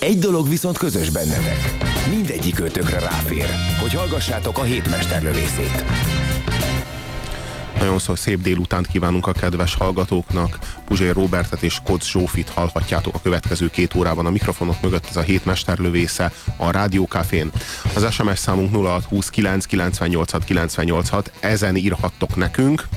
Egy dolog viszont közös bennetek. Mindegyik ötökre ráfér, hogy hallgassátok a hétmesterlövészét. Nagyon szó szép délutánt kívánunk a kedves hallgatóknak. Puzsér Robertet és Kodz Zsófit hallhatjátok a következő két órában a mikrofonok mögött. Ez a hét mesterlövésze a Rádiókafén. Az SMS számunk 0629 986 986. Ezen írhattok nekünk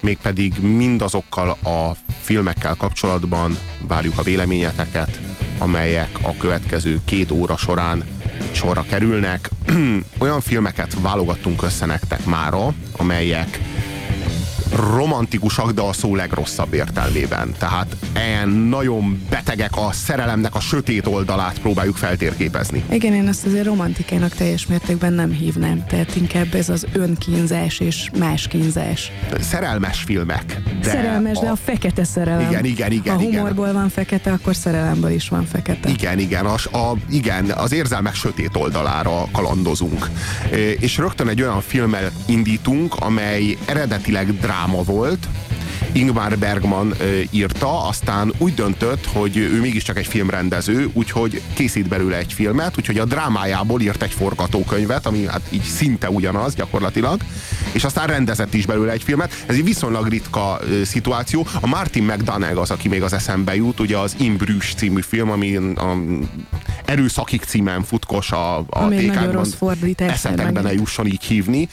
mégpedig mindazokkal a filmekkel kapcsolatban várjuk a véleményeteket, amelyek a következő két óra során sorra kerülnek. Olyan filmeket válogattunk össze nektek mára, amelyek romantikusak, de a szó legrosszabb értelmében. Tehát ilyen nagyon betegek a szerelemnek a sötét oldalát próbáljuk feltérképezni. Igen, én azt azért romantikának teljes mértékben nem hívnám, tehát inkább ez az önkínzás és más kínzás. Szerelmes filmek. De Szerelmes, a... de a fekete szerelem. Igen, igen, igen. Ha humorból igen. van fekete, akkor szerelemből is van fekete. Igen, igen, az, a, igen, az érzelmek sötét oldalára kalandozunk. És rögtön egy olyan filmmel indítunk, amely eredetileg drá dráma volt, Ingmar Bergman írta, aztán úgy döntött, hogy ő mégiscsak egy filmrendező, úgyhogy készít belőle egy filmet, úgyhogy a drámájából írt egy forgatókönyvet, ami hát így szinte ugyanaz gyakorlatilag, és aztán rendezett is belőle egy filmet. Ez egy viszonylag ritka szituáció. A Martin McDonagh az, aki még az eszembe jut, ugye az Imbrüs című film, ami a erőszakik címen futkos a, a TK-ban. Eszetekben ne jusson így hívni.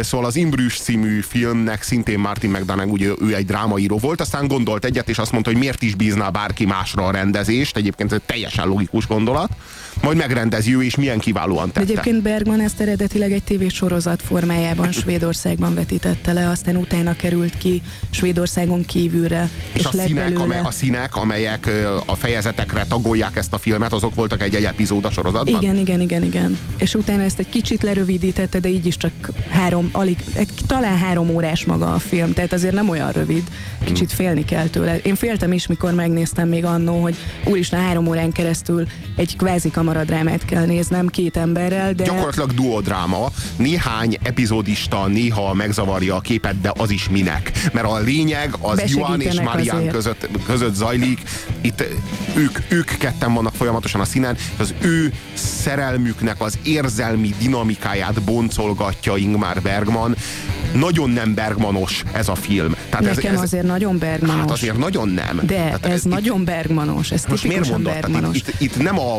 Szóval az Imbrüs című filmnek szintén Martin McDonagh, ugye ő egy drámaíró volt, aztán gondolt egyet, és azt mondta, hogy miért is bízná bárki másra a rendezést. Egyébként ez egy teljesen logikus gondolat majd megrendezi ő, és milyen kiválóan tette. Egyébként Bergman ezt eredetileg egy tévésorozat formájában Svédországban vetítette le, aztán utána került ki Svédországon kívülre. És, és a, színek, amely, a színek, amelyek a fejezetekre tagolják ezt a filmet, azok voltak egy-egy epizód a sorozatban? Igen, igen, igen, igen. És utána ezt egy kicsit lerövidítette, de így is csak három, alig, talán három órás maga a film, tehát azért nem olyan rövid. Kicsit hmm. félni kell tőle. Én féltem is, mikor megnéztem még annó, hogy úristen három órán keresztül egy kvázi kamaradrámát kell néznem két emberrel, de... Gyakorlatilag duodráma. Néhány epizódista néha megzavarja a képet, de az is minek. Mert a lényeg az Juan és Marian között, között zajlik. Itt ők, ők ketten vannak folyamatosan a színen, az ő szerelmüknek az érzelmi dinamikáját boncolgatja Ingmar Bergman. Nagyon nem Bergmanos ez a film. Tehát Nekem ez, ez, azért nagyon Bergmanos. Hát azért nagyon nem. De Tehát ez, ez nagyon Bergmanos, ez most miért mondod? Bergmanos. Itt, itt, itt nem a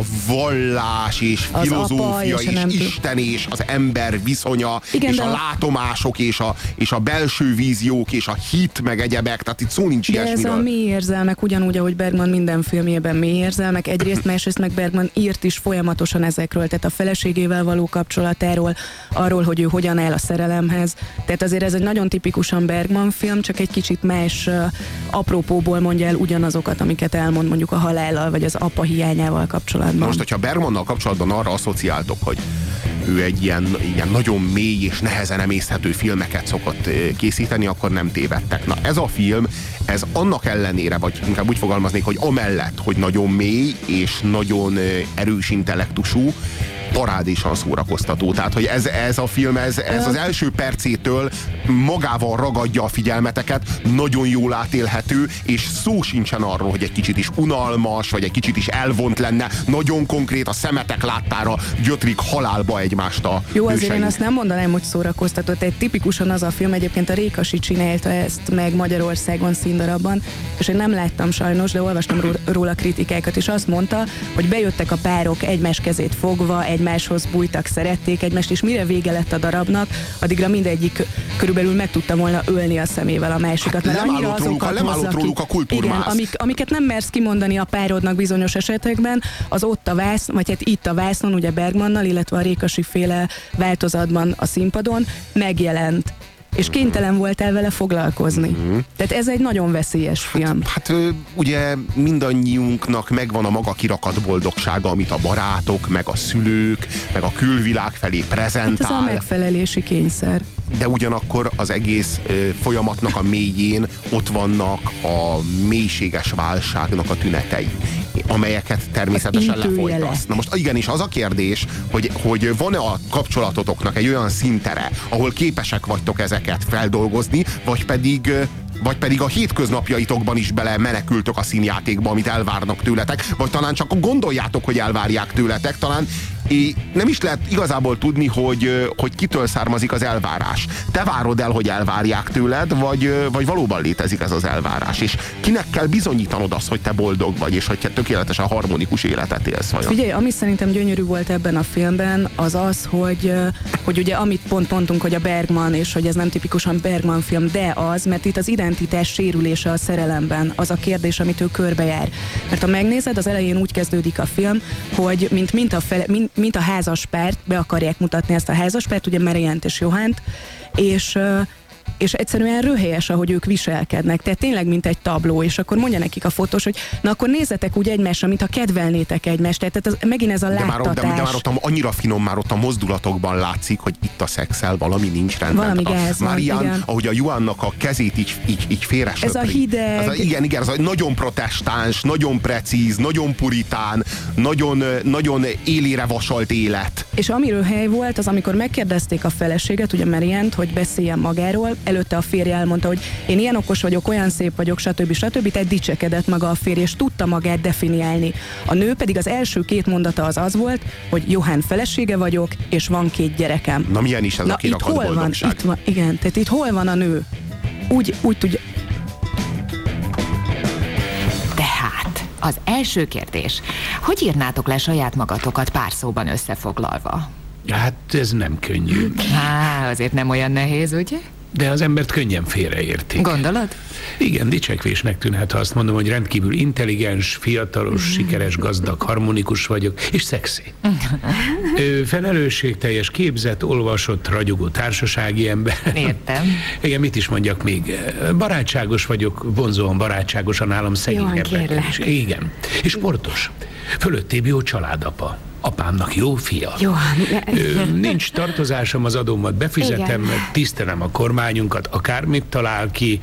vallás és az filozófia és, és Isten és az ember viszonya Igen, és a látomások és a, és a belső víziók és a hit meg egyebek, tehát itt szó nincs De ilyesmiről. ez a mély érzelmek, ugyanúgy, ahogy Bergman minden filmjében mély érzelmek, egyrészt, másrészt meg Bergman írt is folyamatosan ezekről, tehát a feleségével való kapcsolatáról, arról, hogy ő hogyan áll a szerelemhez. Tehát azért ez egy nagyon tipikusan Bergman film, csak egy kicsit más uh, apropóból mondja el ugyanazokat, amiket elmond mondjuk a halállal, vagy az apa hiányával kapcsolatban. Most, hogyha Bergmannal kapcsolatban arra asszociáltok, hogy ő egy ilyen, ilyen nagyon mély és nehezen emészhető filmeket szokott készíteni, akkor nem tévedtek. Na ez a film, ez annak ellenére, vagy inkább úgy fogalmaznék, hogy amellett, hogy nagyon mély és nagyon erős intellektusú, parádésan szórakoztató. Tehát, hogy ez, ez a film, ez, ez az első percétől magával ragadja a figyelmeteket, nagyon jól átélhető, és szó sincsen arról, hogy egy kicsit is unalmas, vagy egy kicsit is elvont lenne, nagyon konkrét, a szemetek láttára gyötrik halálba egymást a Jó, azért hőseink. én azt nem mondanám, hogy szórakoztatott. Egy tipikusan az a film, egyébként a Rékasi csinálta ezt meg Magyarországon színdarabban, és én nem láttam sajnos, de olvastam róla kritikákat, és azt mondta, hogy bejöttek a párok egymás kezét fogva, egy egymáshoz bújtak, szerették egymást, és mire vége lett a darabnak, addigra mindegyik körülbelül meg tudta volna ölni a szemével a másikat. Hát mert nem azokat róluk, ki, róluk a igen, amik, amiket nem mersz kimondani a párodnak bizonyos esetekben, az ott a vász, vagy hát itt a vásznon, ugye Bergmannal, illetve a Rékasi féle változatban a színpadon megjelent és kénytelen voltál vele foglalkozni. Mhm. Tehát ez egy nagyon veszélyes film. Hát ö, ugye mindannyiunknak megvan a maga kirakat boldogsága, amit a barátok, meg a szülők, meg a külvilág felé Hát ez a prezentál. megfelelési kényszer. de ugyanakkor az egész folyamatnak a mélyén ott vannak a mélységes válságnak a tünetei, amelyeket természetesen lefolytasz. Na most igenis az a kérdés, hogy, hogy van-e a kapcsolatotoknak egy olyan szintere, ahol képesek vagytok ezeket feldolgozni, vagy pedig vagy pedig a hétköznapjaitokban is bele menekültök a színjátékba, amit elvárnak tőletek, vagy talán csak gondoljátok, hogy elvárják tőletek, talán nem is lehet igazából tudni, hogy, hogy kitől származik az elvárás. Te várod el, hogy elvárják tőled, vagy, vagy valóban létezik ez az elvárás, és kinek kell bizonyítanod azt, hogy te boldog vagy, és hogy te tökéletesen harmonikus életet élsz vajon? Figyelj, ami szerintem gyönyörű volt ebben a filmben, az az, hogy, hogy ugye amit pont mondtunk, hogy a Bergman, és hogy ez nem tipikusan Bergman film, de az, mert itt az identitás sérülése a szerelemben, az a kérdés, amit ő körbejár. Mert ha megnézed, az elején úgy kezdődik a film, hogy mint, mint, a, fele, mint, mint a házaspárt, be akarják mutatni ezt a házaspárt, ugye Mariant és Johannt, és és egyszerűen röhelyes, ahogy ők viselkednek. Tehát tényleg, mint egy tabló, és akkor mondja nekik a fotós, hogy na akkor nézzetek úgy egymásra, mintha kedvelnétek egymást. Tehát ez, megint ez a De már, de, de már ott a- annyira finom, már ott a mozdulatokban látszik, hogy itt a szexel valami nincs rendben. Valami gáz a van, Marian, igen. ahogy a Juannak a kezét így, így, így félre Ez a söpri. hideg. Ez a, igen, igen, ez a nagyon protestáns, nagyon precíz, nagyon puritán, nagyon, nagyon élére vasalt élet. És amiről hely volt, az amikor megkérdezték a feleséget, ugye Mariant, hogy beszéljen magáról, előtte a férje elmondta, hogy én ilyen okos vagyok, olyan szép vagyok, stb. stb. Tehát dicsekedett maga a férje, és tudta magát definiálni. A nő pedig az első két mondata az az volt, hogy Johann felesége vagyok, és van két gyerekem. Na milyen is ez a Na itt kirakat hol van? boldogság? Itt van, igen, tehát itt hol van a nő? Úgy, úgy tudja, Tehát, az első kérdés. Hogy írnátok le saját magatokat pár szóban összefoglalva? Hát ez nem könnyű, Há, azért nem olyan nehéz, ugye? De az embert könnyen félreértik. Gondolod? Igen, dicsekvésnek tűnhet, ha azt mondom, hogy rendkívül intelligens, fiatalos, sikeres, gazdag, harmonikus vagyok, és szexi. Ö, felelősségteljes, képzett, olvasott, ragyogó társasági ember. Értem. Igen, mit is mondjak még? Barátságos vagyok, vonzóan barátságosan kérlek. is. Igen. És sportos. Fölöttébb jó családapa. Apámnak jó fia. Ne- Ö, nincs tartozásom, az adómat befizetem, Igen. tisztelem a kormányunkat, akármit talál ki,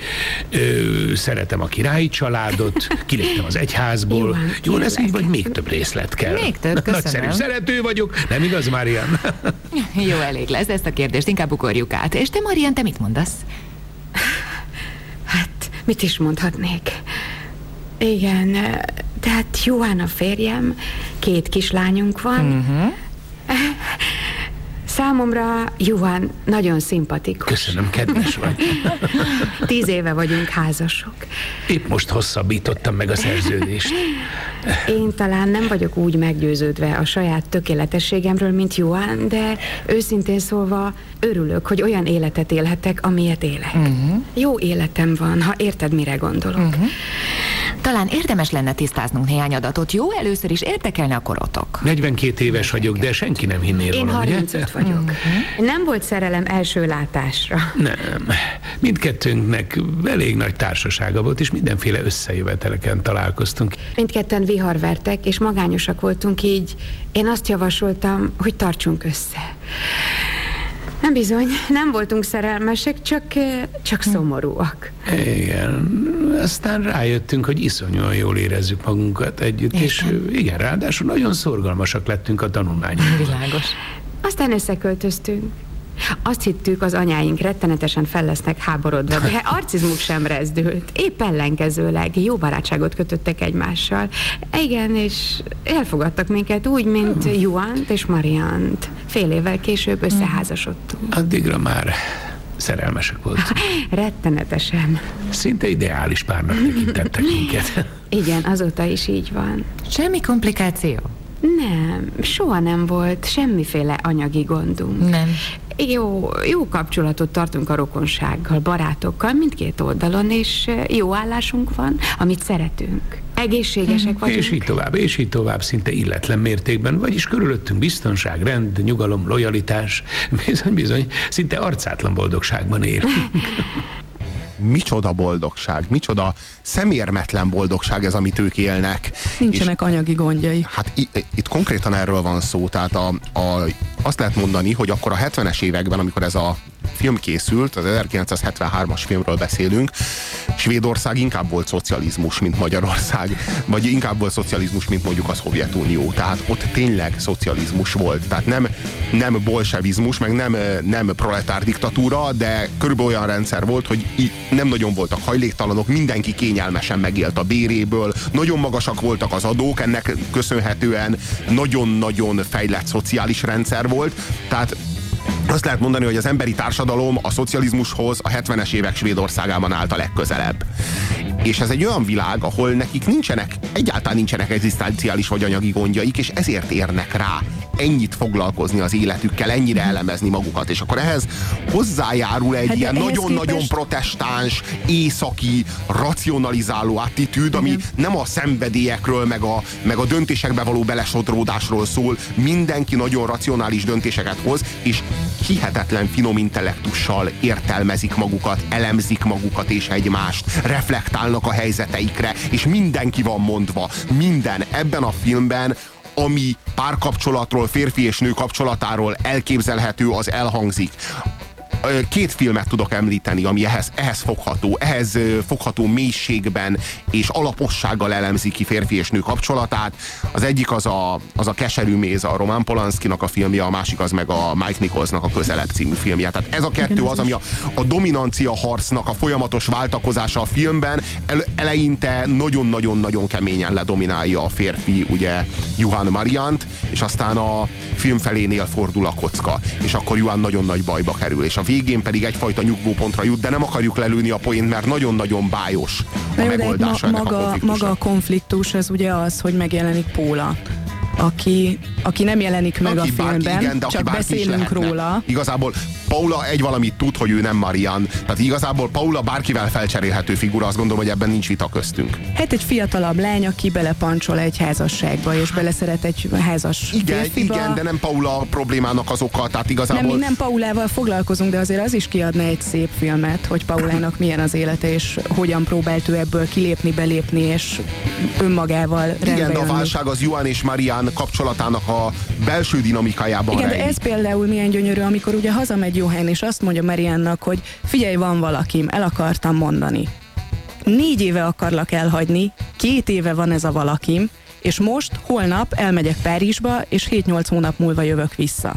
ö, szeretem a királyi családot, kiléptem az egyházból. Johan, Jó lesz így, vagy még több részlet kell? Még több, köszönöm. Nagyszerű szerető vagyok, nem igaz, Marian? Jó, elég lesz, ezt a kérdést inkább ugorjuk át. És te, Marian, te mit mondasz? Hát, mit is mondhatnék? Igen, tehát Johan a férjem, két kislányunk van. Uh-huh. Számomra Johan nagyon szimpatikus. Köszönöm, kedves vagy. Tíz éve vagyunk házasok. Épp most hosszabbítottam meg a szerződést. Én talán nem vagyok úgy meggyőződve a saját tökéletességemről, mint Johan, de őszintén szólva örülök, hogy olyan életet élhetek, amilyet élek. Uh-huh. Jó életem van, ha érted, mire gondolok. Uh-huh. Talán érdemes lenne tisztáznunk néhány adatot. Jó, először is érdekelne a korotok. 42 éves vagyok, de senki nem hinné Én rólam, ugye? 35 vagyok. Uh-huh. Nem volt szerelem első látásra. Nem. Mindkettőnknek elég nagy társasága volt, és mindenféle összejöveteleken találkoztunk. Mindketten viharvertek, és magányosak voltunk, így én azt javasoltam, hogy tartsunk össze. Nem bizony, nem voltunk szerelmesek, csak, eh, csak szomorúak. Igen. Aztán rájöttünk, hogy iszonyúan jól érezzük magunkat együtt, és ö, igen, ráadásul nagyon szorgalmasak lettünk a tanulmányunkban. Világos. Aztán összeköltöztünk. Azt hittük, az anyáink rettenetesen fel lesznek háborodva, de arcizmuk sem rezdült. Épp ellenkezőleg jó barátságot kötöttek egymással. Igen, és elfogadtak minket úgy, mint Juant és Mariant. Fél évvel később összeházasodtunk. Addigra már szerelmesek voltunk. Rettenetesen. Szinte ideális párnak tekintettek minket. Igen, azóta is így van. Semmi komplikáció? Nem, soha nem volt semmiféle anyagi gondunk. Nem. Jó, jó kapcsolatot tartunk a rokonsággal, barátokkal, mindkét oldalon, és jó állásunk van, amit szeretünk. Egészségesek vagyunk. És így tovább, és így tovább, szinte illetlen mértékben, vagyis körülöttünk biztonság, rend, nyugalom, lojalitás, bizony, bizony, szinte arcátlan boldogságban él. Micsoda boldogság, micsoda szemérmetlen boldogság ez, amit ők élnek. Nincsenek anyagi gondjai. Hát itt konkrétan erről van szó, tehát a, a, azt lehet mondani, hogy akkor a 70-es években, amikor ez a film készült, az 1973-as filmről beszélünk, Svédország inkább volt szocializmus, mint Magyarország, vagy inkább volt szocializmus, mint mondjuk a Szovjetunió. Tehát ott tényleg szocializmus volt. Tehát nem, nem bolsevizmus, meg nem, nem proletár diktatúra, de körülbelül olyan rendszer volt, hogy nem nagyon voltak hajléktalanok, mindenki kényelmesen megélt a béréből, nagyon magasak voltak az adók, ennek köszönhetően nagyon-nagyon fejlett szociális rendszer volt. Tehát azt lehet mondani, hogy az emberi társadalom a szocializmushoz a 70-es évek Svédországában állt a legközelebb. És ez egy olyan világ, ahol nekik nincsenek, egyáltalán nincsenek egzisztenciális vagy anyagi gondjaik, és ezért érnek rá ennyit foglalkozni az életükkel, ennyire elemezni magukat. És akkor ehhez hozzájárul egy Hát ilyen nagyon-nagyon képest- protestáns, északi, racionalizáló attitűd, ami nem a szenvedélyekről, meg a, meg a döntésekbe való belesodródásról szól. Mindenki nagyon racionális döntéseket hoz, és hihetetlen finom intellektussal értelmezik magukat, elemzik magukat és egymást, reflektálnak a helyzeteikre, és mindenki van mondva. Minden ebben a filmben ami párkapcsolatról, férfi és nő kapcsolatáról elképzelhető, az elhangzik. Két filmet tudok említeni, ami ehhez, ehhez fogható, ehhez fogható mélységben és alapossággal elemzi ki férfi és nő kapcsolatát. Az egyik az a, az a Keserű méz, a Roman Polanskinak a filmje, a másik az meg a Mike Nicholsnak a Közelebb című filmje. Tehát ez a kettő az, ami a, a dominancia harcnak a folyamatos váltakozása a filmben el, eleinte nagyon-nagyon-nagyon keményen ledominálja a férfi, ugye Juhan Mariant, és aztán a film felénél fordul a kocka, és akkor Juhan nagyon nagy bajba kerül, és a végén pedig egyfajta nyugvópontra jut, de nem akarjuk lelőni a poént, mert nagyon-nagyon bájos a Na jó, megoldása ma, ennek a maga, konfliktusnak. maga a konfliktus az ugye az, hogy megjelenik Póla, aki, aki nem jelenik meg Aki a bárki, filmben, igen, de csak beszélünk róla. Igazából Paula egy valamit tud, hogy ő nem Marian. Tehát igazából Paula bárkivel felcserélhető figura, azt gondolom, hogy ebben nincs vita köztünk. Hát egy fiatalabb lány, aki belepancsol egy házasságba, és beleszeret egy házas Igen, férfiba. igen, de nem Paula a problémának az oka, tehát Nem, igazából... mi nem Paulával foglalkozunk, de azért az is kiadna egy szép filmet, hogy Paulának milyen az élete, és hogyan próbált ő ebből kilépni, belépni, és önmagával Igen, de a válság az Juan és Marian kapcsolatának a belső dinamikájában Igen, de rejlik. ez például milyen gyönyörű, amikor ugye hazamegy Johann, és azt mondja Mariannak, hogy figyelj, van valakim, el akartam mondani. Négy éve akarlak elhagyni, két éve van ez a valakim, és most, holnap elmegyek Párizsba, és 7-8 hónap múlva jövök vissza.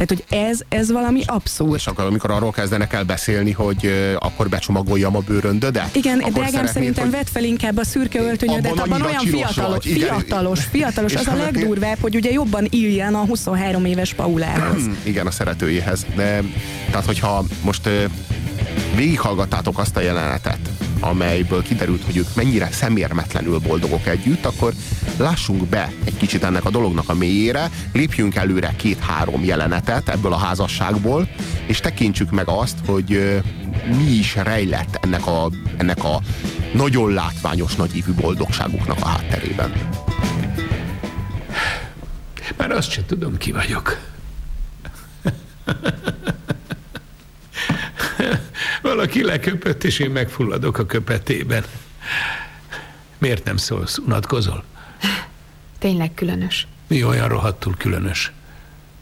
Tehát, hogy ez, ez valami abszurd. És akkor, amikor arról kezdenek el beszélni, hogy ö, akkor becsomagoljam a bőröndödet. Igen, akkor drágám, szeretnéd, szerintem hogy- vedd fel inkább a szürke öltönyödet, Abban abban olyan fiatalos, vagy, fiatalos, fiatalos, az a legdurvább, hogy ugye jobban illjen a 23 éves Paulához. Igen, a szeretőjéhez. De tehát, hogyha most ö, végighallgattátok azt a jelenetet, amelyből kiderült, hogy ők mennyire szemérmetlenül boldogok együtt, akkor lássunk be egy kicsit ennek a dolognak a mélyére, lépjünk előre két-három jelenetet ebből a házasságból, és tekintsük meg azt, hogy mi is rejlett ennek a, ennek a nagyon látványos, nagyívű boldogságuknak a hátterében. Már azt sem tudom, ki vagyok. Valaki leköpött, és én megfulladok a köpetében. Miért nem szólsz? Unatkozol? Tényleg különös. Mi olyan rohadtul különös?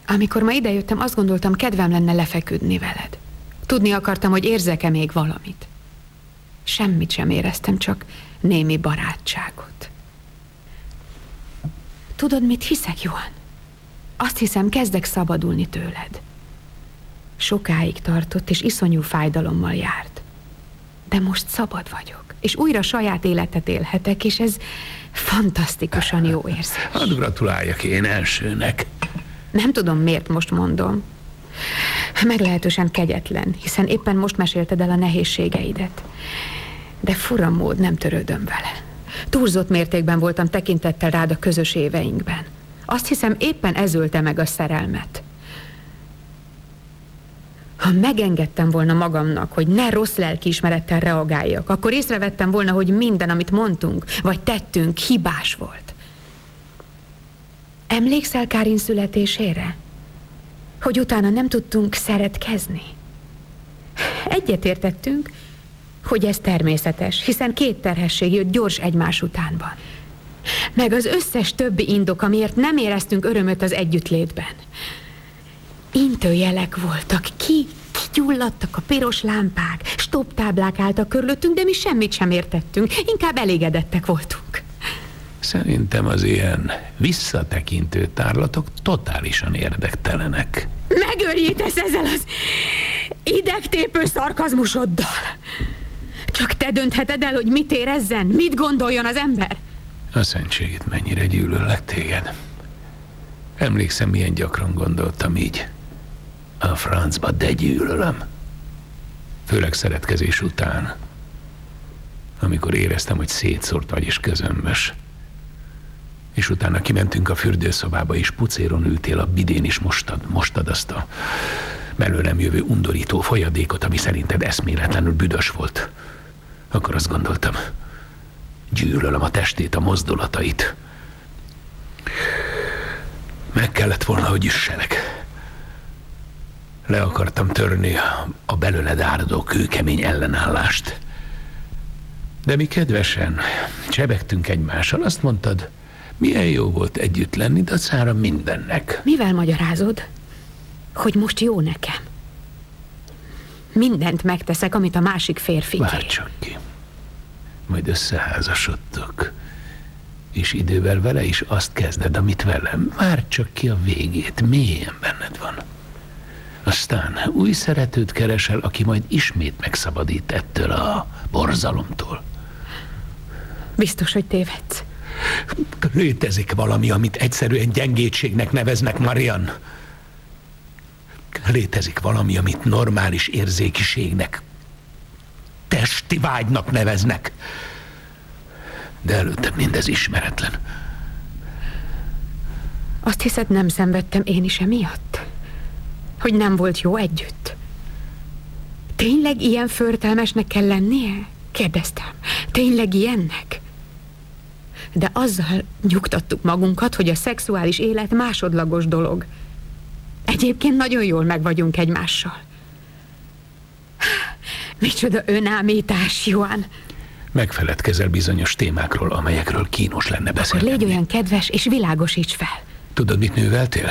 Amikor ma idejöttem, azt gondoltam, kedvem lenne lefeküdni veled. Tudni akartam, hogy érzek-e még valamit. Semmit sem éreztem, csak némi barátságot. Tudod, mit hiszek, Johan? Azt hiszem, kezdek szabadulni tőled. Sokáig tartott, és iszonyú fájdalommal járt. De most szabad vagyok, és újra saját életet élhetek, és ez fantasztikusan jó érzés. Hadd gratuláljak én elsőnek. Nem tudom, miért most mondom. Meglehetősen kegyetlen, hiszen éppen most mesélted el a nehézségeidet. De fura mód nem törődöm vele. Túlzott mértékben voltam tekintettel rád a közös éveinkben. Azt hiszem éppen ez ölte meg a szerelmet. Ha megengedtem volna magamnak, hogy ne rossz lelkiismerettel reagáljak, akkor észrevettem volna, hogy minden, amit mondtunk, vagy tettünk, hibás volt. Emlékszel Kárin születésére? Hogy utána nem tudtunk szeretkezni? Egyetértettünk, hogy ez természetes, hiszen két terhesség jött gyors egymás utánban. Meg az összes többi indok, amiért nem éreztünk örömöt az együttlétben. Intőjelek voltak, ki, kigyulladtak a piros lámpák, stop táblák álltak körülöttünk, de mi semmit sem értettünk, inkább elégedettek voltunk. Szerintem az ilyen visszatekintő tárlatok totálisan érdektelenek. Megörjítesz ezzel az idegtépő szarkazmusoddal. Csak te döntheted el, hogy mit érezzen, mit gondoljon az ember. A szentségét mennyire gyűlöllek téged. Emlékszem, milyen gyakran gondoltam így. A francba, de gyűlölöm. Főleg szeretkezés után. Amikor éreztem, hogy szétszórt vagy és közömbös. És utána kimentünk a fürdőszobába, és pucéron ültél a bidén, és mostad, mostad azt a belőlem jövő undorító folyadékot, ami szerinted eszméletlenül büdös volt. Akkor azt gondoltam, gyűlölöm a testét, a mozdulatait. Meg kellett volna, hogy üsselek. Le akartam törni a belőled áradó kőkemény ellenállást. De mi kedvesen csebegtünk egymással, azt mondtad, milyen jó volt együtt lenni, dacára mindennek. Mivel magyarázod, hogy most jó nekem? Mindent megteszek, amit a másik férfi Várj csak ki. Majd összeházasodtok. És idővel vele is azt kezded, amit velem. Várj csak ki a végét, mélyen benned van. Aztán új szeretőt keresel, aki majd ismét megszabadít ettől a borzalomtól. Biztos, hogy tévedsz. Létezik valami, amit egyszerűen gyengétségnek neveznek, Marian. Létezik valami, amit normális érzékiségnek, testi vágynak neveznek. De előtte mindez ismeretlen. Azt hiszed, nem szenvedtem én is emiatt? Hogy nem volt jó együtt? Tényleg ilyen förtelmesnek kell lennie? Kérdeztem. Tényleg ilyennek? De azzal nyugtattuk magunkat, hogy a szexuális élet másodlagos dolog. Egyébként nagyon jól meg vagyunk egymással. Micsoda önámítás, Joan. Megfeledkezel bizonyos témákról, amelyekről kínos lenne beszélni. Akkor légy olyan kedves, és világosíts fel. Tudod, mit nőveltél?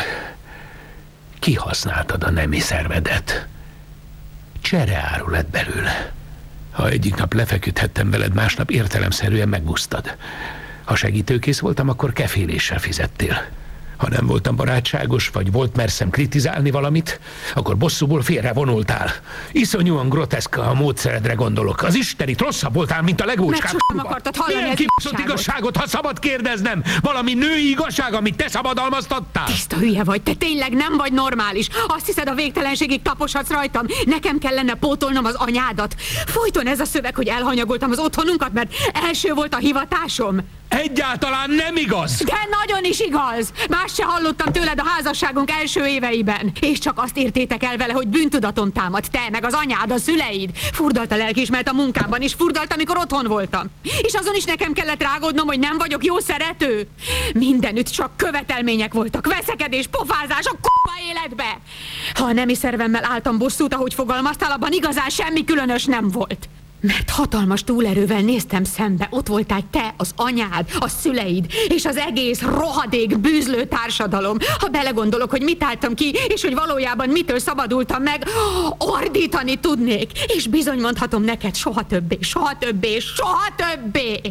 Kihasználtad a nemi szervedet. Csereáru lett belőle. Ha egyik nap lefeküdhettem veled, másnap értelemszerűen megbusztad. Ha segítőkész voltam, akkor keféléssel fizettél. Ha nem voltam barátságos, vagy volt merszem kritizálni valamit, akkor bosszúból félre vonultál. Iszonyúan groteszk a módszeredre gondolok. Az istenit rosszabb voltál, mint a legócskább. Sosem akartad hallani Milyen kibaszott igazságot. igazságot, ha szabad kérdeznem? Valami női igazság, amit te szabadalmaztattál? Tiszta hülye vagy, te tényleg nem vagy normális. Azt hiszed, a végtelenségig taposhatsz rajtam. Nekem kellene pótolnom az anyádat. Folyton ez a szöveg, hogy elhanyagoltam az otthonunkat, mert első volt a hivatásom. Egyáltalán nem igaz! De nagyon is igaz! Más se hallottam tőled a házasságunk első éveiben. És csak azt értétek el vele, hogy bűntudatom támad. Te, meg az anyád, a szüleid. Furdalt a lelkiismeret a munkámban is, furdalt, amikor otthon voltam. És azon is nekem kellett rágódnom, hogy nem vagyok jó szerető. Mindenütt csak követelmények voltak. Veszekedés, pofázás a k***a életbe. Ha a nemi szervemmel álltam bosszút, ahogy fogalmaztál, abban igazán semmi különös nem volt. Mert hatalmas túlerővel néztem szembe, ott voltál te, az anyád, a szüleid, és az egész rohadék bűzlő társadalom. Ha belegondolok, hogy mit álltam ki, és hogy valójában mitől szabadultam meg, ordítani tudnék. És bizony mondhatom neked, soha többé, soha többé, soha többé.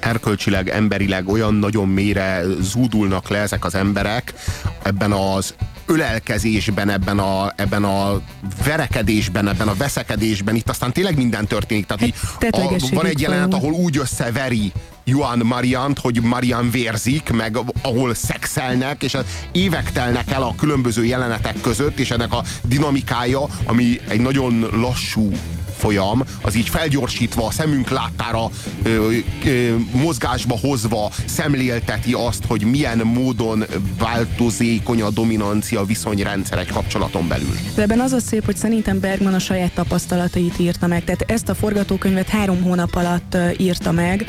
erkölcsileg, emberileg olyan nagyon mélyre zúdulnak le ezek az emberek ebben az ölelkezésben, ebben a, ebben a verekedésben, ebben a veszekedésben, itt aztán tényleg minden történik. Tehát így, a, van egy jelenet, ahol úgy összeveri Juan Mariant, hogy Marian vérzik, meg ahol szexelnek, és évek telnek el a különböző jelenetek között, és ennek a dinamikája, ami egy nagyon lassú folyam, az így felgyorsítva, a szemünk láttára ö, ö, mozgásba hozva szemlélteti azt, hogy milyen módon változékony a dominancia viszonyrendszer egy kapcsolaton belül. De ebben az a szép, hogy szerintem Bergman a saját tapasztalatait írta meg. Tehát ezt a forgatókönyvet három hónap alatt írta meg,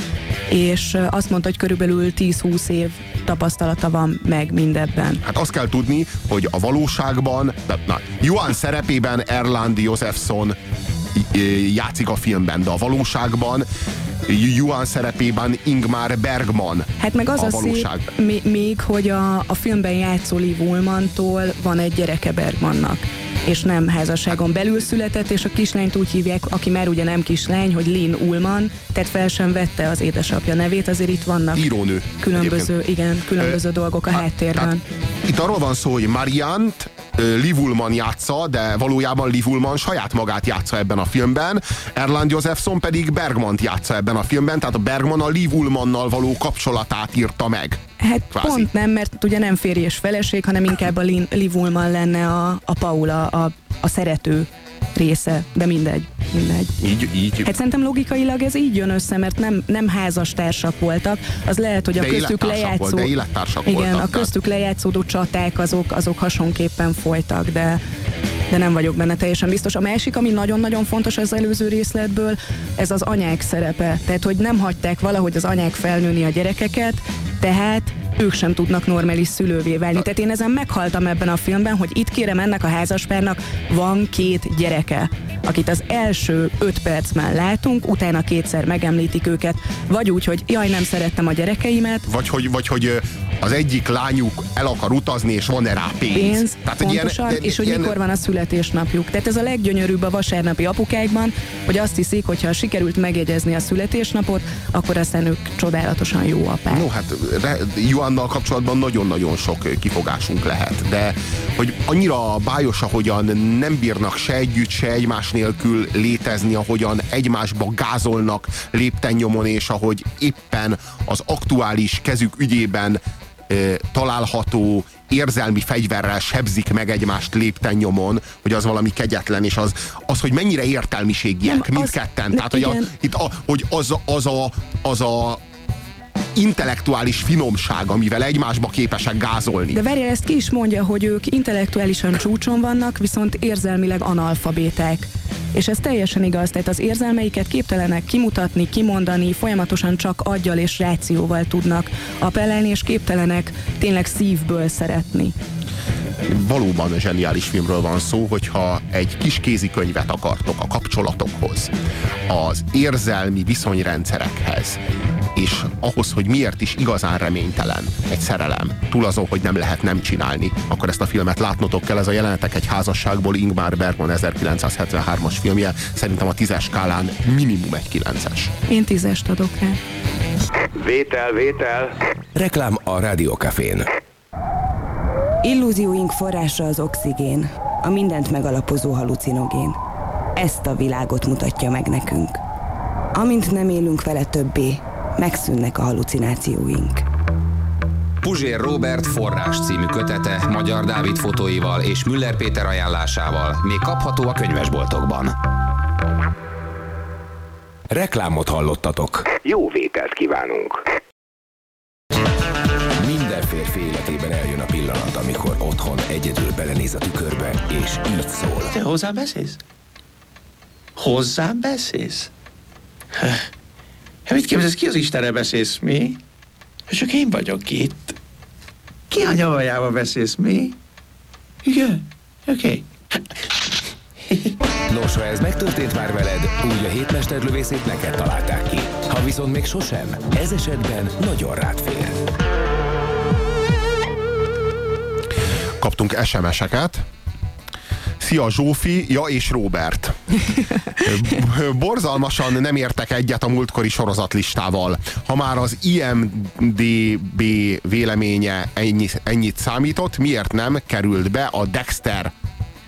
és azt mondta, hogy körülbelül 10-20 év tapasztalata van meg mindebben. Hát azt kell tudni, hogy a valóságban, na, Johan szerepében Erland Josephson játszik a filmben, de a valóságban Johan szerepében Ingmar Bergman. Hát meg az a, a valóság. szép még, hogy a, a filmben játszó Liv Ullmantól van egy gyereke Bergmannak és nem házasságon belül született, és a kislányt úgy hívják, aki már ugye nem kislány, hogy Lin Ullman, tehát fel sem vette az édesapja nevét, azért itt vannak Írónő. Különböző, egyébként. igen, különböző Ö, dolgok a hát, háttérben. Itt arról van szó, hogy Mariant Liv Ullman játsza, de valójában Liv Ullman saját magát játsza ebben a filmben, Erland Josephson pedig Bergmant játsza ebben a filmben, tehát a Bergman a Liv Ullmannal való kapcsolatát írta meg. Hát kvázi. pont nem, mert ugye nem férj és feleség, hanem inkább a Liv Ullman lenne a, a Paula, a, a szerető része, de mindegy. Mindegy. Így, így. Hát szerintem logikailag ez így jön össze, mert nem, nem házastársak voltak. Az lehet, hogy a de köztük lejátszó... Volt, de élettársak igen, voltak, a köztük tehát... lejátszódó csaták azok, azok hasonképpen folytak, de de nem vagyok benne teljesen biztos. A másik, ami nagyon-nagyon fontos az előző részletből, ez az anyák szerepe. Tehát, hogy nem hagyták valahogy az anyák felnőni a gyerekeket, tehát ők sem tudnak normális szülővé válni. Tehát én ezen meghaltam ebben a filmben, hogy itt kérem ennek a házaspárnak van két gyereke, akit az első öt percben látunk, utána kétszer megemlítik őket, vagy úgy, hogy jaj, nem szerettem a gyerekeimet. Vagy hogy, vagy hogy az egyik lányuk el akar utazni, és van-e rá pénz. pénz Tehát, pontosan, ilyen, és hogy ilyen... mikor van a születésnapjuk. Tehát ez a leggyönyörűbb a vasárnapi apukákban, hogy azt hiszik, hogy ha sikerült megjegyezni a születésnapot, akkor aztán ők csodálatosan jó apák. No, hát Joannal kapcsolatban nagyon-nagyon sok kifogásunk lehet, de hogy annyira bájos, ahogyan nem bírnak se együtt, se egymás nélkül létezni, ahogyan egymásba gázolnak lépten nyomon, és ahogy éppen az aktuális kezük ügyében található érzelmi fegyverrel sebzik meg egymást lépten nyomon, hogy az valami kegyetlen, és az, az hogy mennyire értelmiségiek Nem, mindketten. Az, Tehát, hogy, a, itt a, hogy az, az, a, az a intellektuális finomság, amivel egymásba képesek gázolni. De várjál, ezt ki is mondja, hogy ők intellektuálisan csúcson vannak, viszont érzelmileg analfabéták. És ez teljesen igaz, tehát az érzelmeiket képtelenek kimutatni, kimondani, folyamatosan csak aggyal és rációval tudnak appellelni, és képtelenek tényleg szívből szeretni valóban zseniális filmről van szó, hogyha egy kis kézikönyvet akartok a kapcsolatokhoz, az érzelmi viszonyrendszerekhez, és ahhoz, hogy miért is igazán reménytelen egy szerelem, túl azon, hogy nem lehet nem csinálni, akkor ezt a filmet látnotok kell. Ez a jelenetek egy házasságból Ingmar Bergman 1973-as filmje, szerintem a tízes skálán minimum egy kilences. Én tízest adok rá. Vétel, vétel. Reklám a Rádiókafén. Illúzióink forrása az oxigén, a mindent megalapozó halucinogén. Ezt a világot mutatja meg nekünk. Amint nem élünk vele többé, megszűnnek a halucinációink. Puzsér Robert forrás című kötete Magyar Dávid fotóival és Müller Péter ajánlásával még kapható a könyvesboltokban. Reklámot hallottatok. Jó vételt kívánunk! Minden férfi életében eljön a pillanat, amikor otthon egyedül belenéz a tükörbe, és így szól. Te hozzám beszélsz? Hozzám beszélsz? Hát mit képzelsz, ki az Istenre beszélsz, mi? Csak én vagyok itt. Ki a nyavajába beszélsz, mi? Igen, oké. Okay. Nos, ha ez megtörtént már veled, úgy a hétmesterlövészét neked találták ki. Ha viszont még sosem, ez esetben nagyon rád fér. Kaptunk SMS-eket, Szia Zsófi, ja és Robert. Borzalmasan nem értek egyet a múltkori sorozatlistával. Ha már az IMDB véleménye ennyi, ennyit számított, miért nem került be a Dexter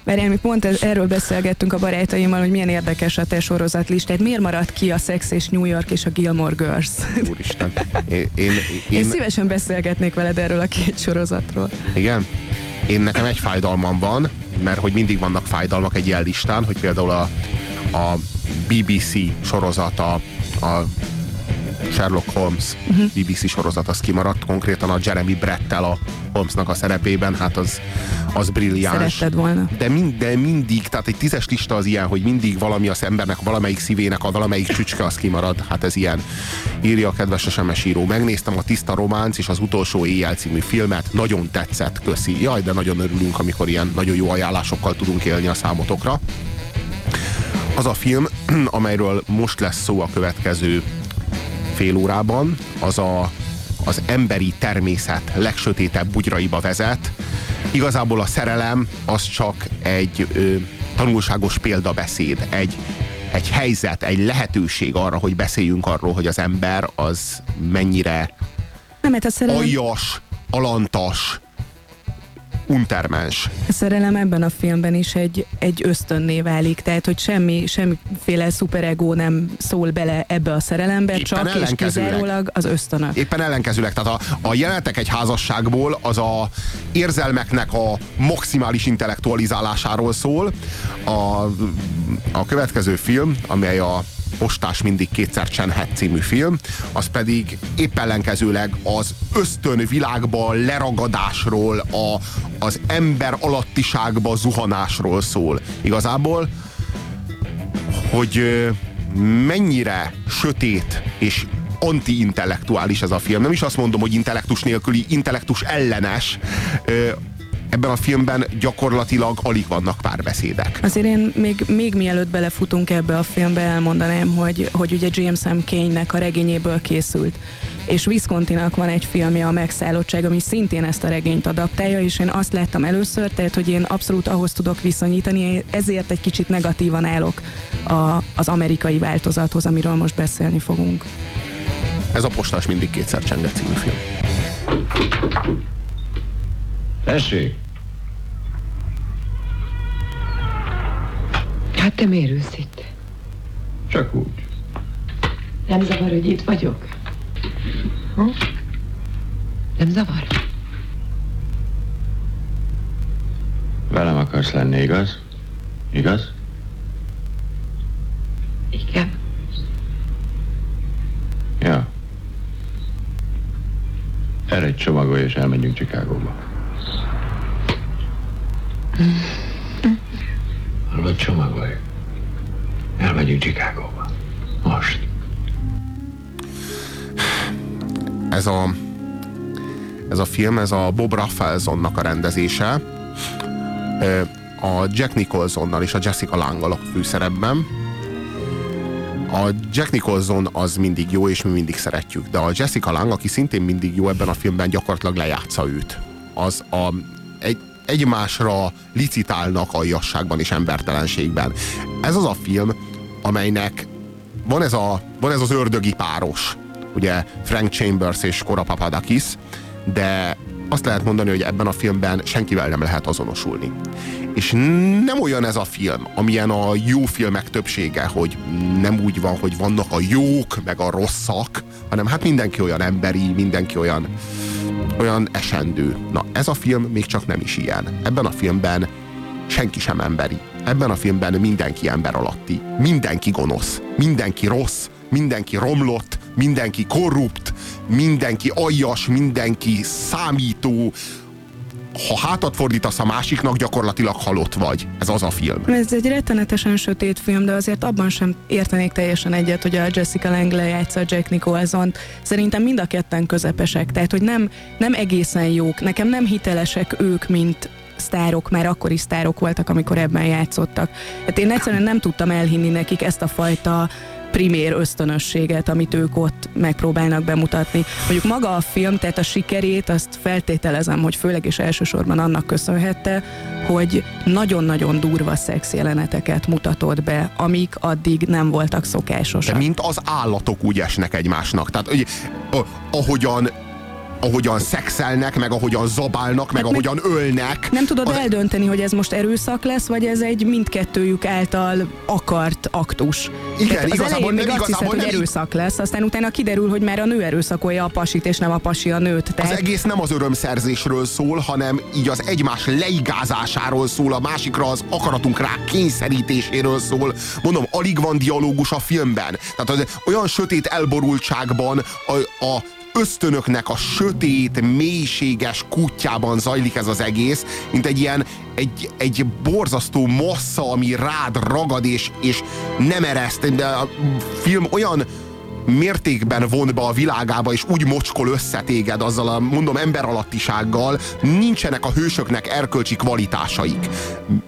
mert mi pont ez, erről beszélgettünk a barátaimmal, hogy milyen érdekes a te sorozatlistát. Miért maradt ki a Sex és New York és a Gilmore Girls? Úristen. Én, én, én, én szívesen beszélgetnék veled erről a két sorozatról. Igen? Én nekem egy fájdalmam van, mert hogy mindig vannak fájdalmak egy ilyen listán, hogy például a, a BBC sorozata, a Sherlock Holmes uh-huh. BBC sorozat, az kimaradt, konkrétan a Jeremy Brettel a Holmesnak a szerepében, hát az, az brilliáns. Szeretted volna. De, mind, de mindig, tehát egy tízes lista az ilyen, hogy mindig valami az embernek, valamelyik szívének, a valamelyik csücske az kimarad. Hát ez ilyen. Írja a kedves SMS író. Megnéztem a Tiszta Románc és az utolsó éjjel című filmet. Nagyon tetszett, köszi. Jaj, de nagyon örülünk, amikor ilyen nagyon jó ajánlásokkal tudunk élni a számotokra. Az a film, amelyről most lesz szó a következő fél órában, az a, az emberi természet legsötétebb bugyraiba vezet. Igazából a szerelem az csak egy ö, tanulságos példabeszéd, egy, egy helyzet, egy lehetőség arra, hogy beszéljünk arról, hogy az ember az mennyire Nem, mert a szerelem... aljas, alantas, untermens. A szerelem ebben a filmben is egy, egy ösztönné válik, tehát hogy semmi, semmiféle szuperego nem szól bele ebbe a szerelembe, Éppen csak és kizárólag az ösztönök. Éppen ellenkezőleg, tehát a, a jelenetek egy házasságból az a érzelmeknek a maximális intellektualizálásáról szól. A, a következő film, amely a Postás mindig kétszer csenhet című film, az pedig épp ellenkezőleg az ösztön világba leragadásról, a, az ember alattiságba zuhanásról szól. Igazából, hogy mennyire sötét és anti-intellektuális ez a film. Nem is azt mondom, hogy intellektus nélküli, intellektus ellenes. Ebben a filmben gyakorlatilag alig vannak párbeszédek. Azért én még, még mielőtt belefutunk ebbe a filmbe, elmondanám, hogy, hogy ugye James M. Kane-nek a regényéből készült. És Viscontinak van egy filmje, a Megszállottság, ami szintén ezt a regényt adaptálja, és én azt láttam először, tehát hogy én abszolút ahhoz tudok viszonyítani, ezért egy kicsit negatívan állok a, az amerikai változathoz, amiről most beszélni fogunk. Ez a postás mindig kétszer csenget című film. Tessék! Hát te miért ülsz itt? Csak úgy. Nem zavar, hogy itt vagyok? Hm? Nem zavar? Velem akarsz lenni, igaz? Igaz? Igen. Ja. Erre egy csomagolj, és elmegyünk Chicagóba. Hallod, csomagolj. Elmegyünk Chicagóba. Most. Ez a, ez a film, ez a Bob Raffelsonnak a rendezése. A Jack Nicholsonnal és a Jessica Lange-gal a főszerepben. A Jack Nicholson az mindig jó, és mi mindig szeretjük, de a Jessica Lange, aki szintén mindig jó ebben a filmben, gyakorlatilag lejátsza őt. Az a, egymásra licitálnak aljasságban és embertelenségben. Ez az a film, amelynek van ez, a, van ez az ördögi páros, ugye Frank Chambers és Cora Papadakis, de azt lehet mondani, hogy ebben a filmben senkivel nem lehet azonosulni. És nem olyan ez a film, amilyen a jó filmek többsége, hogy nem úgy van, hogy vannak a jók, meg a rosszak, hanem hát mindenki olyan emberi, mindenki olyan, olyan esendő. Na, ez a film még csak nem is ilyen. Ebben a filmben senki sem emberi. Ebben a filmben mindenki ember alatti. Mindenki gonosz. Mindenki rossz. Mindenki romlott. Mindenki korrupt. Mindenki aljas. Mindenki számító. Ha hátat fordítasz a másiknak, gyakorlatilag halott vagy. Ez az a film. Ez egy rettenetesen sötét film, de azért abban sem értenék teljesen egyet, hogy a Jessica Lange lejátsza Jack nicholson Szerintem mind a ketten közepesek, tehát hogy nem, nem egészen jók. Nekem nem hitelesek ők, mint sztárok, már akkor is sztárok voltak, amikor ebben játszottak. Hát én egyszerűen nem tudtam elhinni nekik ezt a fajta primér ösztönösséget, amit ők ott megpróbálnak bemutatni. Mondjuk maga a film, tehát a sikerét, azt feltételezem, hogy főleg és elsősorban annak köszönhette, hogy nagyon-nagyon durva szex jeleneteket mutatott be, amik addig nem voltak szokásosak. De mint az állatok úgy esnek egymásnak. Tehát, hogy, ahogyan ahogyan szexelnek, meg ahogyan zabálnak, meg ahogyan ölnek. Nem tudod az... eldönteni, hogy ez most erőszak lesz, vagy ez egy mindkettőjük által akart aktus. Igen, Tehát az igazából még nem, azt hiszed, igazából hogy nem, erőszak lesz, aztán utána kiderül, hogy már a nő erőszakolja a pasit, és nem a pasi a nőt. Az egész nem az örömszerzésről szól, hanem így az egymás leigázásáról szól, a másikra az akaratunk rá kényszerítéséről szól. Mondom, alig van dialógus a filmben. Tehát az olyan sötét elborultságban a, a ösztönöknek a sötét, mélységes kutyában zajlik ez az egész, mint egy ilyen egy, egy borzasztó massza, ami rád ragad és, és nem ereszt. De a film olyan mértékben von be a világába, és úgy mocskol összetéged azzal a, mondom, emberalattisággal, nincsenek a hősöknek erkölcsi kvalitásaik.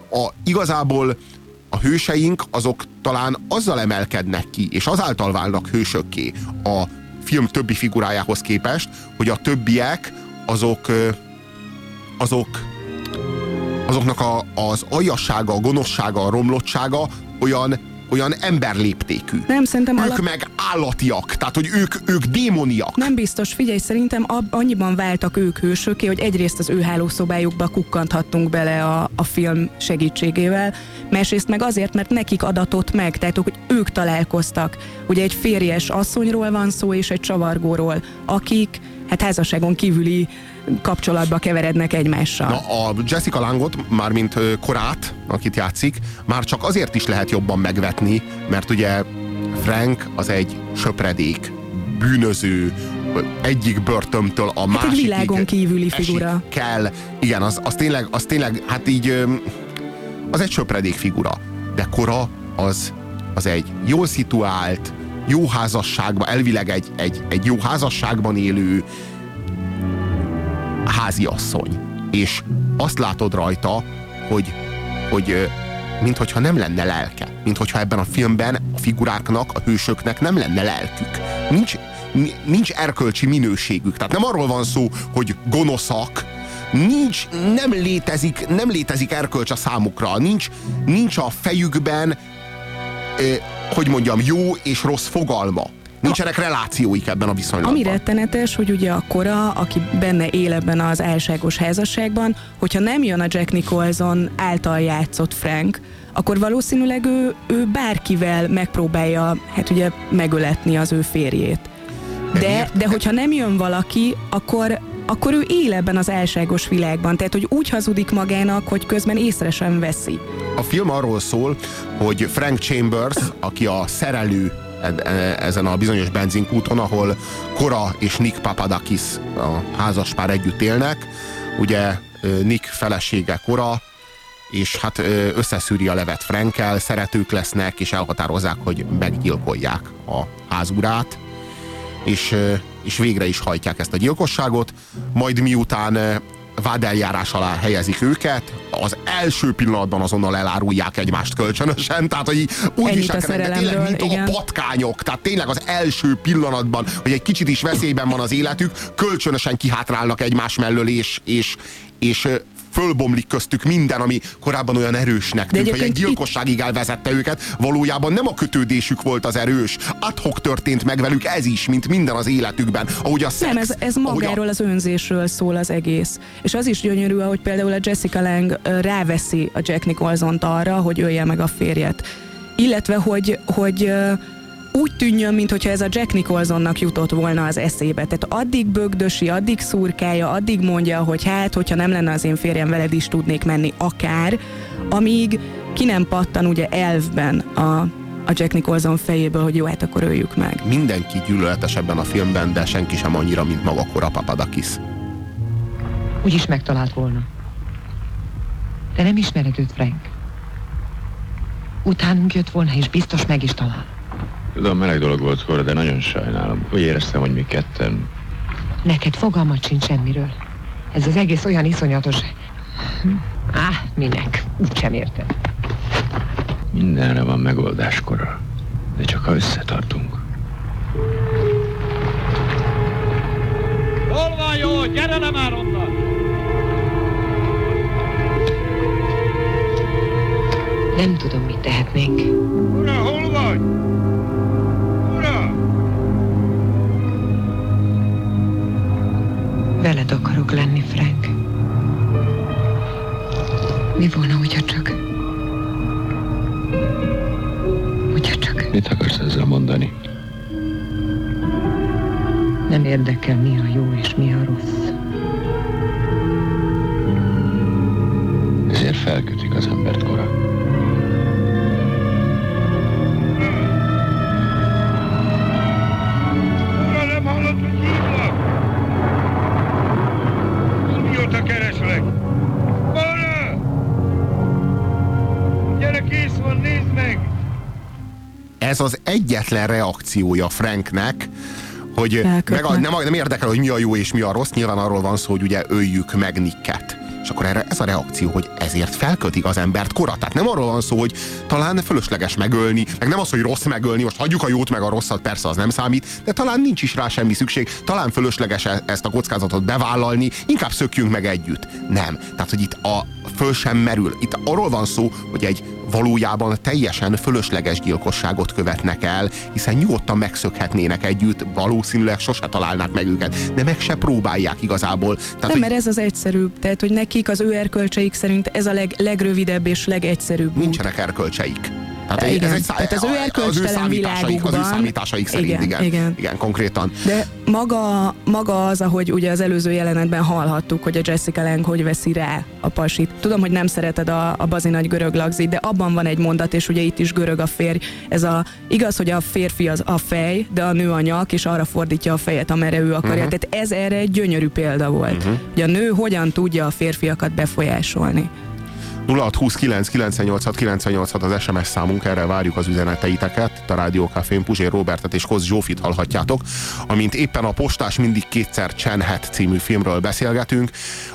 A, igazából a hőseink azok talán azzal emelkednek ki, és azáltal válnak hősökké a film többi figurájához képest, hogy a többiek azok azok azoknak a, az aljassága, a gonoszsága, a romlottsága olyan olyan emberléptékű. Nem, szerintem Ők alap... meg állatiak, tehát hogy ők, ők démoniak. Nem biztos, figyelj, szerintem ab, annyiban váltak ők hősöké, hogy egyrészt az ő hálószobájukba kukkanthattunk bele a, a film segítségével, másrészt meg azért, mert nekik adatott meg, tehát hogy ők találkoztak. Ugye egy férjes asszonyról van szó, és egy csavargóról, akik hát házasságon kívüli kapcsolatba keverednek egymással. Na, a Jessica Langot, mármint korát, akit játszik, már csak azért is lehet jobban megvetni, mert ugye Frank az egy söpredék, bűnöző, egyik börtömtől a hát másikig. egy világon kívüli figura. Kell. Igen, az, az, tényleg, az tényleg, hát így, az egy söpredék figura. De Kora az, az egy jól szituált, jó házasságban, elvileg egy, egy, egy jó házasságban élő háziasszony. És azt látod rajta, hogy, hogy minthogyha nem lenne lelke. Minthogyha ebben a filmben a figuráknak, a hősöknek nem lenne lelkük. Nincs, nincs erkölcsi minőségük. Tehát nem arról van szó, hogy gonoszak, nincs, nem létezik, nem létezik erkölcs a számukra. Nincs, nincs a fejükben, eh, hogy mondjam, jó és rossz fogalma. Nincsenek relációik ebben a viszonylatban. Ami rettenetes, hogy ugye a kora, aki benne él ebben az álságos házasságban, hogyha nem jön a Jack Nicholson által játszott Frank, akkor valószínűleg ő, ő bárkivel megpróbálja, hát ugye megöletni az ő férjét. De, de hogyha nem jön valaki, akkor akkor ő él ebben az álságos világban. Tehát, hogy úgy hazudik magának, hogy közben észre sem veszi. A film arról szól, hogy Frank Chambers, aki a szerelő ezen a bizonyos benzinkúton, ahol Kora és Nick Papadakis, a házaspár együtt élnek. Ugye Nick felesége Kora, és hát összeszűri a levet Frankel, szeretők lesznek, és elhatározzák, hogy meggyilkolják a házurát, és, és végre is hajtják ezt a gyilkosságot, majd miután vádeljárás alá helyezik őket, az első pillanatban azonnal elárulják egymást kölcsönösen, tehát hogy úgy is tényleg, mint igen. a patkányok, tehát tényleg az első pillanatban, hogy egy kicsit is veszélyben van az életük, kölcsönösen kihátrálnak egymás mellől, és, és, és fölbomlik köztük minden, ami korábban olyan erősnek tűnt, hogy egy gyilkosságig elvezette őket. Valójában nem a kötődésük volt az erős. Adhok történt meg velük ez is, mint minden az életükben. Ahogy a szex, nem, ez, ez magáról a... az önzésről szól az egész. És az is gyönyörű, ahogy például a Jessica Lang ráveszi a Jack Nicholson-t arra, hogy ölje meg a férjet. Illetve, hogy, hogy úgy tűnjön, mintha ez a Jack Nicholsonnak jutott volna az eszébe. Tehát addig bögdösi, addig szurkálja, addig mondja, hogy hát, hogyha nem lenne az én férjem, veled is tudnék menni akár, amíg ki nem pattan ugye elvben a, a Jack Nicholson fejéből, hogy jó, hát akkor öljük meg. Mindenki gyűlöletes ebben a filmben, de senki sem annyira, mint maga Kora Papadakis. Úgyis megtalált volna. De nem ismered őt, Frank. Utánunk jött volna, és biztos meg is talál. Tudom, meleg dolog volt skor, de nagyon sajnálom. Úgy éreztem, hogy mi ketten... Neked fogalmat sincs semmiről. Ez az egész olyan iszonyatos... Á, minek? Úgy sem érted. Mindenre van megoldás, Kora. De csak ha összetartunk. Hol van jó? Gyere le már onnan! Nem tudom, mit tehetnénk. Ura, hol vagy? Veled akarok lenni, Frank. Mi volna, hogyha csak... Hogyha csak Mit akarsz ezzel mondani? nem érdekel, mi a jó és mi a rossz. Ezért felkötik az embert kora. Ez az egyetlen reakciója Franknek, hogy meg a, nem, nem érdekel, hogy mi a jó és mi a rossz, nyilván arról van szó, hogy ugye öljük meg Nicket. És akkor erre ez a reakció, hogy ezért felkötik az embert kora. Tehát nem arról van szó, hogy talán fölösleges megölni, meg nem az, hogy rossz megölni, most hagyjuk a jót meg a rosszat, persze az nem számít, de talán nincs is rá semmi szükség, talán fölösleges e- ezt a kockázatot bevállalni, inkább szökjünk meg együtt. Nem. Tehát, hogy itt a föl sem merül. Itt arról van szó, hogy egy valójában teljesen fölösleges gyilkosságot követnek el, hiszen nyugodtan megszökhetnének együtt, valószínűleg sose találnák meg őket, de meg se próbálják igazából. Tehát, nem, hogy mert ez az egyszerűbb. Tehát, hogy nekik az ő erkölcseik szerint ez a leg, legrövidebb és legegyszerűbb út. nincsenek erkölcseik. Tehát Igen, ez egy tehát az ő erkölcstelen számításaik, az ő világukban- számításaik szerint, igen, Igen, igen, igen. konkrétan. De maga, maga az, ahogy ugye az előző jelenetben hallhattuk, hogy a Jessica Lange hogy veszi rá a pasit. Tudom, hogy nem szereted a, a bazi nagy görög lagzit, de abban van egy mondat, és ugye itt is görög a férj. Ez a, igaz, hogy a férfi az a fej, de a nő a nyak, és arra fordítja a fejet, amerre ő akarja. Mhm. Tehát ez erre egy gyönyörű példa volt. Mhm. Hogy a nő hogyan tudja a férfiakat befolyásolni. 0629 986 986 az SMS számunk, erre várjuk az üzeneteiteket. Itt a Rádió Cafén Puzsér Robertet és Koz Zsófit hallhatjátok, amint éppen a Postás mindig kétszer csenhet című filmről beszélgetünk.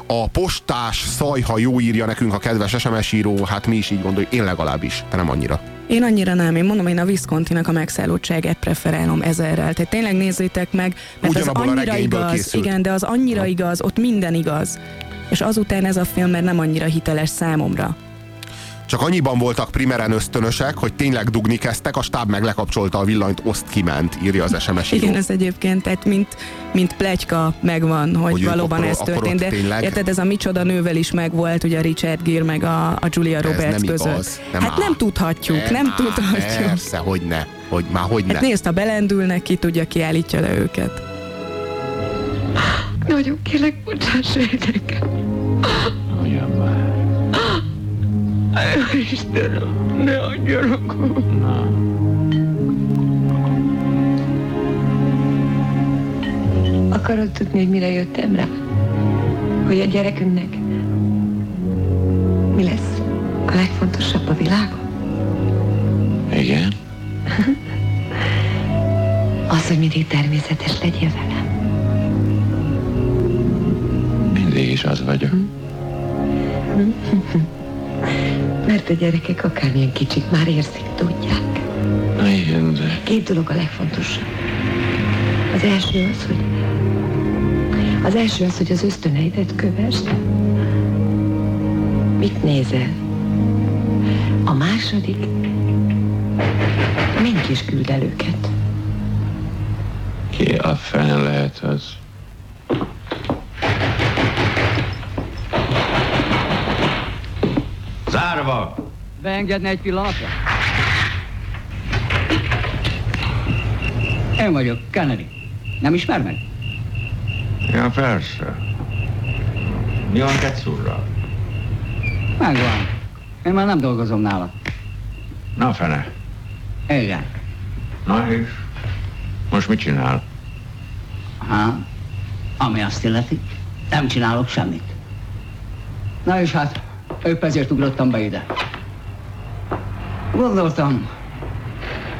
A Postás szajha jó írja nekünk a kedves SMS író, hát mi is így gondoljuk, én legalábbis, de nem annyira. Én annyira nem, én mondom, én a Viscontinak a megszállottságát preferálom ezerrel. Tehát tényleg nézzétek meg, mert Ugyanabból az annyira igaz, igen, de az annyira igaz, ott minden igaz. És azután ez a film már nem annyira hiteles számomra. Csak annyiban voltak primeren ösztönösek, hogy tényleg dugni kezdtek, a stáb meg lekapcsolta a villanyt, oszt kiment, írja az SMS író. Igen, ez egyébként, tehát mint, mint plegyka megvan, hogy, Hogy valóban akkor- ez történt. De tényleg- érted, ez a micsoda nővel is megvolt, ugye a Richard Gere meg a, a Julia Ez Roberts nem között. igaz, nem hát áll. nem tudhatjuk, nem, áll, tudhatjuk. Persze, hogy ne. Hogy már hogy ne. Hát nézd, ha belendülnek, ki tudja, kiállítja le őket. Nagyon kérlek, bocsáss meg nekem. Ugyan már. Istenem, ne adjanak. Na. Akarod tudni, hogy mire jöttem rá? Hogy a gyerekünknek mi lesz a legfontosabb a világon? Igen? Az, hogy mindig természetes legyél velem. Is az vagyok. Mert a gyerekek akármilyen kicsik már érzik, tudják. Na igen, de Két dolog a legfontosabb. Az első az, hogy az első az, hogy az ösztöneidet kövesd. Mit nézel? A második, menj is küld el őket. ki a fene lehet az? Zárva! Beengedne egy pillanatra? Én vagyok, Kennedy. Nem ismer meg? Ja, persze. Mi van Ketszurral? Megvan. Én már nem dolgozom nála. Na fene. Igen. Na és? Most mit csinál? Ha? Ami azt illeti, nem csinálok semmit. Na és hát, épp ezért ugrottam be ide. Gondoltam,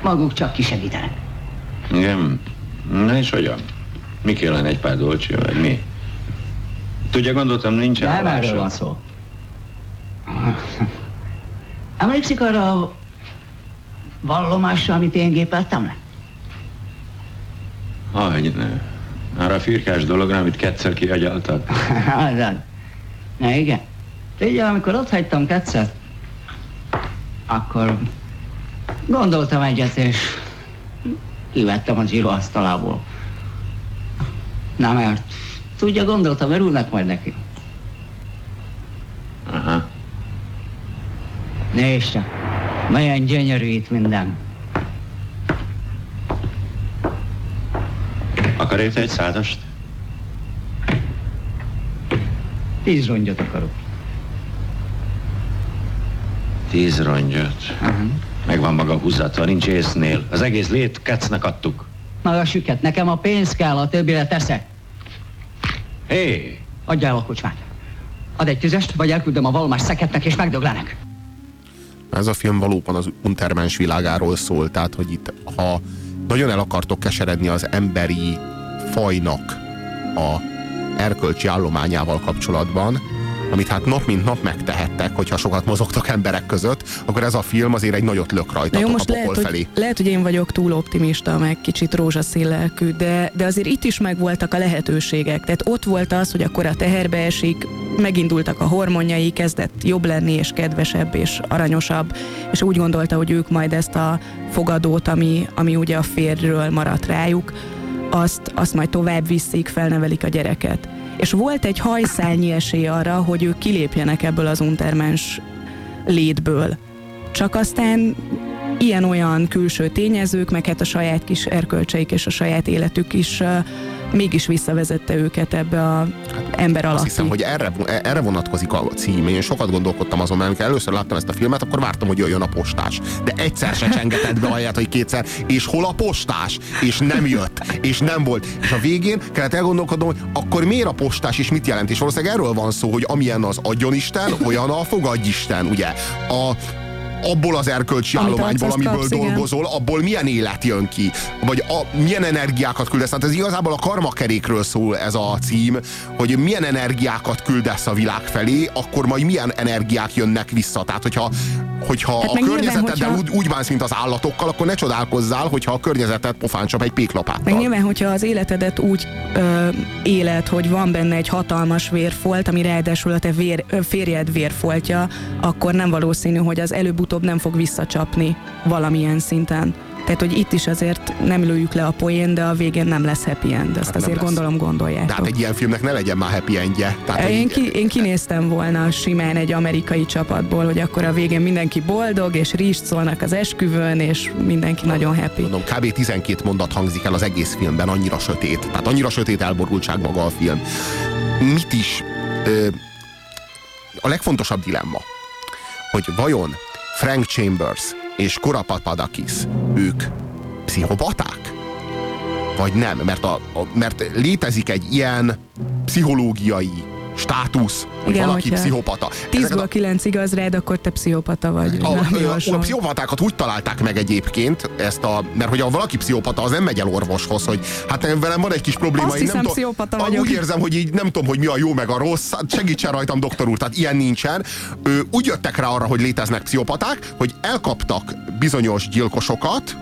maguk csak kisegítenek. Igen. Na és hogyan? Mi kellene egy pár dolcsi, vagy mi? Tudja, gondoltam, nincsen Nem erről van szó. Emlékszik arra a vallomásra, amit én gépeltem le? Hogy ne. Arra a firkás dologra, amit kétszer az. Na igen. Tudja, amikor ott hagytam Ketszet, akkor gondoltam egyet, és kivettem az íróasztalából. Na mert Tudja, gondoltam, örülnek majd neki. Aha. Nézd milyen gyönyörű itt minden. Akar érte egy százast? Tíz rongyot akarok. Tíz rongyot. Megvan maga húzatva, nincs észnél. Az egész lét kecnek adtuk. Maga süket, nekem a pénz kell, a többire teszek. Hé! Adj el a kocsmát. Ad egy tüzest, vagy elküldöm a valomás szeketnek és megdöglenek. Ez a film valóban az untermens világáról szól, tehát hogy itt, ha nagyon el akartok keseredni az emberi fajnak a erkölcsi állományával kapcsolatban, amit hát nap mint nap megtehettek, hogyha sokat mozogtak emberek között, akkor ez a film azért egy nagyot lök Na rajtatok jó, a most pokol lehet felé. hogy, lehet, hogy én vagyok túl optimista, meg kicsit rózsaszín lelkű, de, de azért itt is megvoltak a lehetőségek. Tehát ott volt az, hogy akkor a teherbe esik, megindultak a hormonjai, kezdett jobb lenni, és kedvesebb, és aranyosabb, és úgy gondolta, hogy ők majd ezt a fogadót, ami, ami ugye a férről maradt rájuk, azt, azt majd tovább viszik, felnevelik a gyereket. És volt egy hajszálnyi esély arra, hogy ők kilépjenek ebből az untermens létből. Csak aztán ilyen-olyan külső tényezők, meg hát a saját kis erkölcseik és a saját életük is mégis visszavezette őket ebbe a ember Azt alatti. hiszem, hogy erre, erre vonatkozik a cím. Én sokat gondolkodtam azon, mert amikor először láttam ezt a filmet, akkor vártam, hogy jöjjön a postás. De egyszer se csengetett be alját, hogy kétszer. És hol a postás? És nem jött. És nem volt. És a végén kellett elgondolkodnom, hogy akkor miért a postás és mit jelent. És valószínűleg erről van szó, hogy amilyen az adjonisten, olyan a fogadjisten, ugye. A, abból az erkölcsi Amit állományból, amiből kapsz, igen. dolgozol, abból milyen élet jön ki, vagy a, milyen energiákat küldesz. Hát ez igazából a karmakerékről szól ez a cím, hogy milyen energiákat küldesz a világ felé, akkor majd milyen energiák jönnek vissza. Tehát, hogyha, hogyha Hát a környezeteddel hogyha- úgy, úgy bánsz, mint az állatokkal, akkor ne csodálkozzál, hogyha a környezetet pofán csap egy péklapáttal. Meg nyilván, hogyha az életedet úgy ö, éled, hogy van benne egy hatalmas vérfolt, ami ráadásul a te vér, ö, férjed vérfoltja, akkor nem valószínű, hogy az előbb-utóbb nem fog visszacsapni valamilyen szinten. Tehát, hogy itt is azért nem lőjük le a poén, de a végén nem lesz happy end. Ezt Hát azért lesz. gondolom gondolják. De hát egy ilyen filmnek ne legyen már happy endje. Tehát, Én, ki, én kinéztem volna simán egy amerikai csapatból, hogy akkor a végén mindenki boldog, és rizst szólnak az esküvőn, és mindenki nagyon happy. Mondom, kb. 12 mondat hangzik el az egész filmben, annyira sötét. Tehát annyira sötét elborultság maga a film. Mit is... Ö, a legfontosabb dilemma, hogy vajon Frank Chambers és Cora Papadakis, ők pszichopaták? Vagy nem? Mert, a, a, mert létezik egy ilyen pszichológiai státusz, hogy Igen, valaki pszichopata. 10-ből 9 igaz rád, akkor te pszichopata vagy. A, a, a pszichopatákat úgy találták meg egyébként, ezt a, mert hogy ha valaki pszichopata, az nem megy el orvoshoz, hogy hát velem van egy kis probléma. Azt én nem hiszem, tudom- pszichopata a- vagyok. Úgy érzem, hogy így nem tudom, hogy mi a jó meg a rossz, hát segítsen rajtam, doktor úr, tehát ilyen nincsen. Ő, úgy jöttek rá arra, hogy léteznek pszichopaták, hogy elkaptak bizonyos gyilkosokat,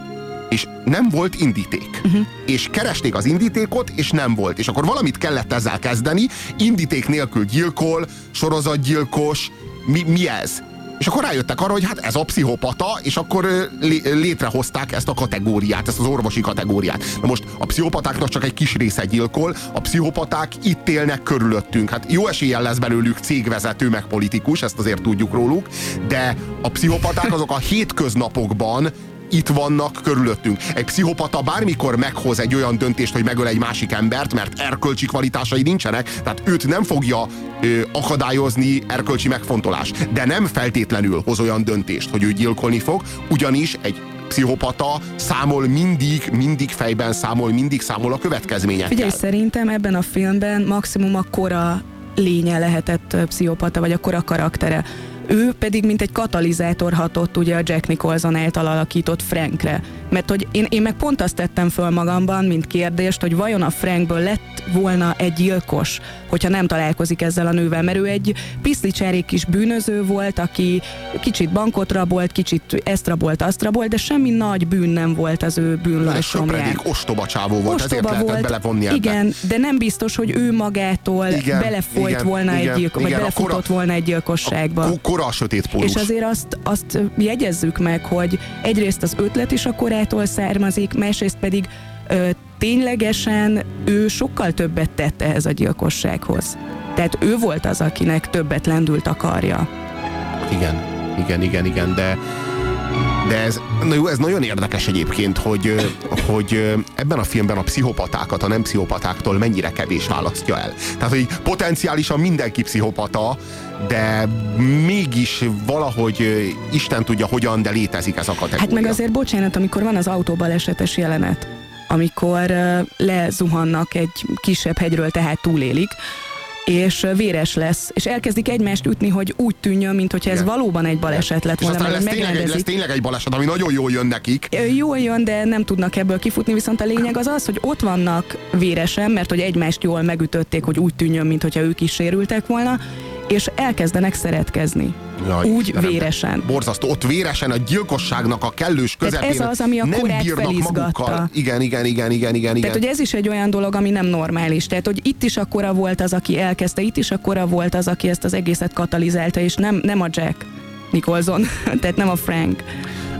és nem volt indíték. Uh-huh. És keresték az indítékot, és nem volt. És akkor valamit kellett ezzel kezdeni, indíték nélkül gyilkol, sorozatgyilkos, mi, mi ez? És akkor rájöttek arra, hogy hát ez a pszichopata, és akkor létrehozták ezt a kategóriát, ezt az orvosi kategóriát. Na most a pszichopatáknak csak egy kis része gyilkol, a pszichopaták itt élnek körülöttünk. Hát jó eséllyel lesz belőlük cégvezető, meg politikus, ezt azért tudjuk róluk, de a pszichopaták azok a hétköznapokban itt vannak körülöttünk. Egy pszichopata bármikor meghoz egy olyan döntést, hogy megöl egy másik embert, mert erkölcsi kvalitásai nincsenek, tehát őt nem fogja ö, akadályozni erkölcsi megfontolás. De nem feltétlenül hoz olyan döntést, hogy ő gyilkolni fog, ugyanis egy pszichopata számol mindig, mindig fejben számol, mindig számol a következményekkel. Figyelj, szerintem ebben a filmben maximum a kora lénye lehetett pszichopata, vagy a kora karaktere. Ő pedig mint egy katalizátor hatott ugye a Jack Nicholson által alakított Frankre. Mert hogy én, én meg pont azt tettem föl magamban, mint kérdést, hogy vajon a Frankből lett volna egy gyilkos, hogyha nem találkozik ezzel a nővel, mert ő egy piszlicsárék kis bűnöző volt, aki kicsit bankot rabolt, kicsit ezt rabolt, azt rabolt, de semmi nagy bűn nem volt az ő bűnlajsomján. Ostoba csávó volt, ezért lehetett belevonni ebbe. igen, de nem biztos, hogy ő magától Igen, belefolyt igen, volna igen, egy gyilkos, vagy igen, a belefutott kora- volna egy gyilkosságba. Ko- Kora a sötét pólus. És azért azt, azt jegyezzük meg, hogy egyrészt az ötlet is a korától származik, másrészt pedig ö, ténylegesen ő sokkal többet tett ehhez a gyilkossághoz. Tehát ő volt az, akinek többet lendült a karja. Igen, igen, igen, igen, de de ez, na jó, ez nagyon érdekes egyébként, hogy, hogy ebben a filmben a pszichopatákat a nem pszichopatáktól mennyire kevés választja el. Tehát, hogy potenciálisan mindenki pszichopata, de mégis valahogy Isten tudja hogyan, de létezik ez a kategória. Hát meg azért bocsánat, amikor van az autóbalesetes jelenet, amikor lezuhannak egy kisebb hegyről, tehát túlélik, és véres lesz, és elkezdik egymást ütni, hogy úgy tűnjön, mintha ez Igen. valóban egy baleset lett volna. És aztán lesz tényleg, egy, lesz tényleg egy baleset, ami nagyon jól jön nekik. Jól jön, de nem tudnak ebből kifutni, viszont a lényeg az az, hogy ott vannak véresen, mert hogy egymást jól megütötték, hogy úgy tűnjön, mintha ők is sérültek volna, és elkezdenek szeretkezni. Jaj, úgy Istenem, véresen. Borzasztó, ott véresen a gyilkosságnak a kellős közepén. ez az, ami a nem bírnak magukkal. Igen, igen, igen, igen, igen. Tehát, hogy ez is egy olyan dolog, ami nem normális. Tehát, hogy itt is akkora volt az, aki elkezdte, itt is akkora volt az, aki ezt az egészet katalizálta, és nem, nem a Jack Nicholson, tehát nem a Frank.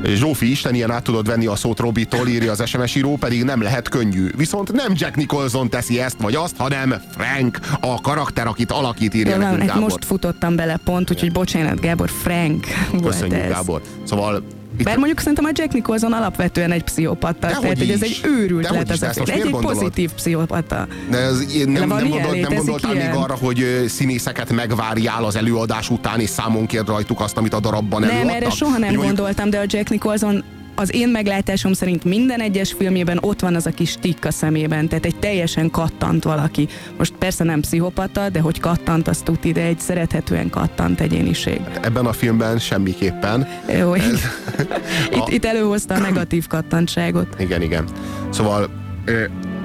Zsófi, Isten ilyen át tudod venni a szót Robitól, írja az SMS író, pedig nem lehet könnyű. Viszont nem Jack Nicholson teszi ezt vagy azt, hanem Frank, a karakter, akit alakít, írja nekünk Gábor. Most futottam bele pont, úgyhogy bocsánat, Gábor, Frank Köszönjük, volt ez. Gábor. Szóval itt... Bár mondjuk szerintem a Jack Nicholson alapvetően egy pszichopata, tehát hogy ez egy őrült lett az a Egy, egy pozitív pszichopata. De ez, én nem, nem, gondolt, nem gondoltál ilyen? még arra, hogy színészeket megvárjál az előadás után, és számon kér rajtuk azt, amit a darabban előadtak? Nem, erre soha nem mondjuk... gondoltam, de a Jack Nicholson az én meglátásom szerint minden egyes filmjében ott van az a kis tikk a szemében, tehát egy teljesen kattant valaki. Most persze nem pszichopata, de hogy kattant, azt tud ide egy szerethetően kattant egyéniség. Ebben a filmben semmiképpen. Jó, Ez, itt, a... itt előhozta a negatív kattantságot. Igen, igen. Szóval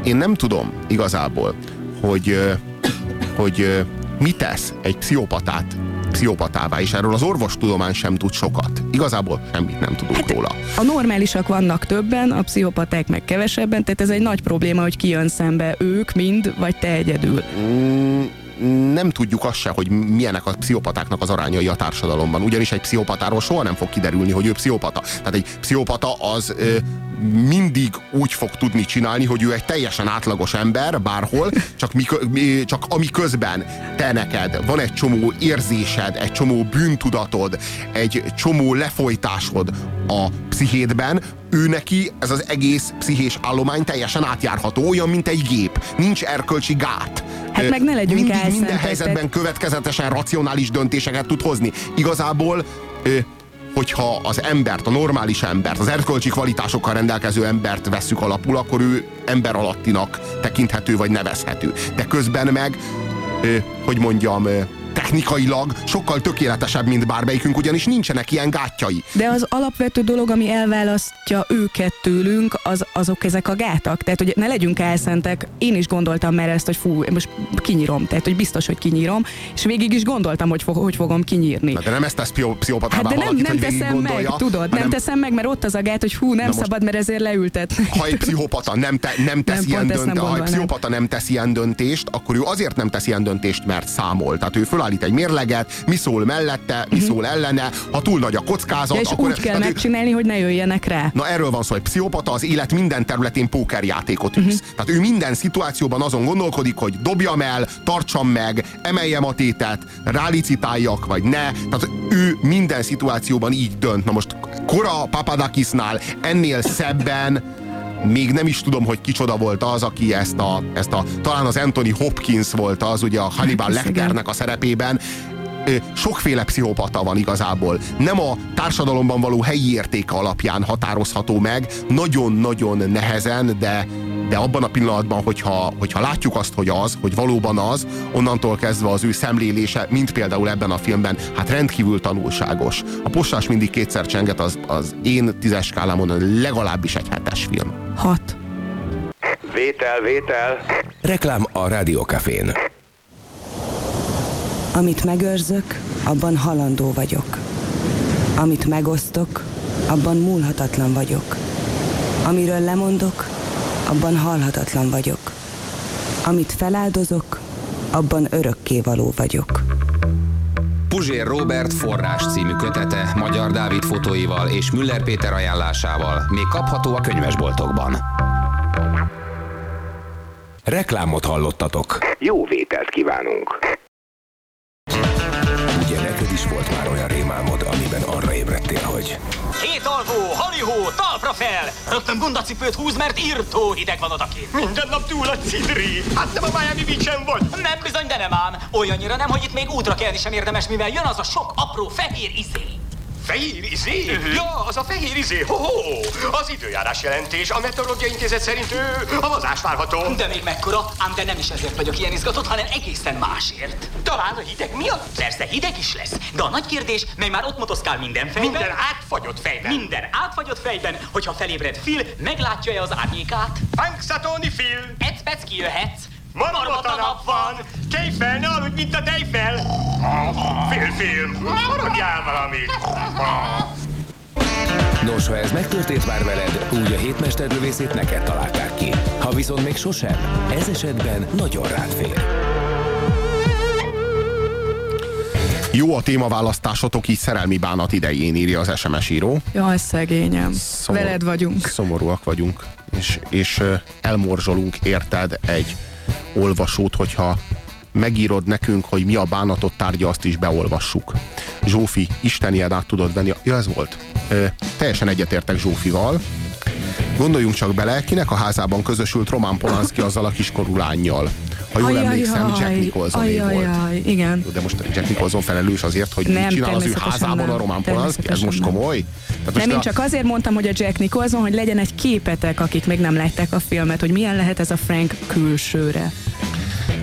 én nem tudom igazából, hogy, hogy mi tesz egy pszichopatát pszichopatává, és erről az orvostudomány sem tud sokat. Igazából semmit nem tudunk hát, róla. A normálisak vannak többen, a pszichopaták meg kevesebben, tehát ez egy nagy probléma, hogy kijön szembe ők mind, vagy te egyedül. Mm, nem tudjuk azt se, hogy milyenek a pszichopatáknak az arányai a társadalomban. Ugyanis egy pszichopatáról soha nem fog kiderülni, hogy ő pszichopata. Tehát egy pszichopata az ö, mindig úgy fog tudni csinálni, hogy ő egy teljesen átlagos ember bárhol, csak, mi, csak ami közben te neked van egy csomó érzésed, egy csomó bűntudatod, egy csomó lefolytásod a pszichédben, ő neki ez az egész pszichés állomány teljesen átjárható, olyan, mint egy gép. Nincs erkölcsi gát. Hát meg ne legyünk Mindig minden helyzetben következetesen racionális döntéseket tud hozni. Igazából hogyha az embert, a normális embert, az erkölcsi kvalitásokkal rendelkező embert vesszük alapul, akkor ő ember alattinak tekinthető vagy nevezhető. De közben meg, hogy mondjam, technikailag sokkal tökéletesebb, mint bármelyikünk, ugyanis nincsenek ilyen gátjai. De az alapvető dolog, ami elválasztja őket tőlünk, az, azok ezek a gátak. Tehát, hogy ne legyünk elszentek. Én is gondoltam már ezt, hogy fú, most kinyírom. Tehát, hogy biztos, hogy kinyírom. És végig is gondoltam, hogy, fog, hogy fogom kinyírni. Na, de nem ezt tesz pszichopatává hát de nem, valakit, nem teszem meg, tudod, nem, nem teszem meg, mert ott az a gát, hogy hú, nem szabad, mert ezért leültet. Ha egy pszichopata nem, te, nem tesz nem ilyen döntést, ha egy pszichopata nem tesz ilyen döntést, akkor ő azért nem tesz ilyen döntést, mert számol. Tehát ő fölállít egy mérleget, mi szól mellette, mi szól ellene, ha túl nagy a kockázat, ja, és akkor... úgy kell megcsinálni, ő... hogy ne jöjjenek rá. Na erről van szó, hogy pszichopata az élet minden területén pókerjátékot űz. Uh-huh. Tehát ő minden szituációban azon gondolkodik, hogy dobjam el, tartsam meg, emeljem a tétet, rálicitáljak, vagy ne. Tehát ő minden szituációban így dönt. Na most Kora Papadakisnál ennél szebben még nem is tudom, hogy kicsoda volt az, aki ezt a, ezt a talán az Anthony Hopkins volt az, ugye a Hannibal Lecternek a szerepében, sokféle pszichopata van igazából. Nem a társadalomban való helyi értéke alapján határozható meg, nagyon-nagyon nehezen, de, de abban a pillanatban, hogyha, hogyha látjuk azt, hogy az, hogy valóban az, onnantól kezdve az ő szemlélése, mint például ebben a filmben, hát rendkívül tanulságos. A postás mindig kétszer csenget, az, az én tízes skálámon legalábbis egy hetes film. Hat. Vétel, vétel. Reklám a Rádiókafén. Amit megőrzök, abban halandó vagyok. Amit megosztok, abban múlhatatlan vagyok. Amiről lemondok, abban halhatatlan vagyok. Amit feláldozok, abban örökké való vagyok. Puzsér Robert forrás című kötete Magyar Dávid fotóival és Müller Péter ajánlásával még kapható a könyvesboltokban. Reklámot hallottatok. Jó vételt kívánunk. Neked is volt már olyan rémálmod, amiben arra ébredtél, hogy Két alvó, halihó, talpra fel! Rögtön bundacipőt húz, mert írtó hideg van odakint. Minden nap túl a cidri. Hát nem a Miami beach vagy. Nem bizony, de nem ám. Olyannyira nem, hogy itt még útra kelni sem érdemes, mivel jön az a sok apró fehér izé. Fehér izé? Ja, az a fehér izé. Ho, ho. Az időjárás jelentés. A Meteorológiai Intézet szerint ő havazás várható. De még mekkora, ám de nem is ezért vagyok ilyen izgatott, hanem egészen másért. Talán a hideg miatt? Persze, hideg is lesz. De a nagy kérdés, mely már ott motoszkál minden fejben. Minden átfagyott fejben. Minden átfagyott fejben, hogyha felébred Phil, meglátja-e az árnyékát? Punxsutawney Phil. Ecpec kijöhetsz. Marmota nap van. Tejfel, ne aludj, mint a tejfel. Phil. Maradjál valamit. Nos, ha ez megtörtént már veled, úgy a hétmesterlövészét neked találták ki. Ha viszont még sosem, ez esetben nagyon rád fér. Jó a témaválasztásotok így szerelmi bánat idején, írja az SMS író. Jaj, szegényem. Szomor- Veled vagyunk. Szomorúak vagyunk, és, és elmorzsolunk érted egy olvasót, hogyha megírod nekünk, hogy mi a bánatot tárgya, azt is beolvassuk. Zsófi, Isten át tudod venni. Ja, ez volt. Ö, teljesen egyetértek Zsófival. Gondoljunk csak bele, kinek a házában közösült Roman Polanski azzal a kiskorú lányjal. Ha jól emlékszem, Jack Nicholson volt. Ajajaj, igen. De most Jack Nicholson felelős azért, hogy Nem, mit csinál az ő házában nem. a Roman Polanski? Ez most komoly? Tehát most Nem, én a- csak azért mondtam, hogy a Jack Nicholson, hogy legyen egy képetek, akik még nem látták a filmet, hogy milyen lehet ez a Frank külsőre.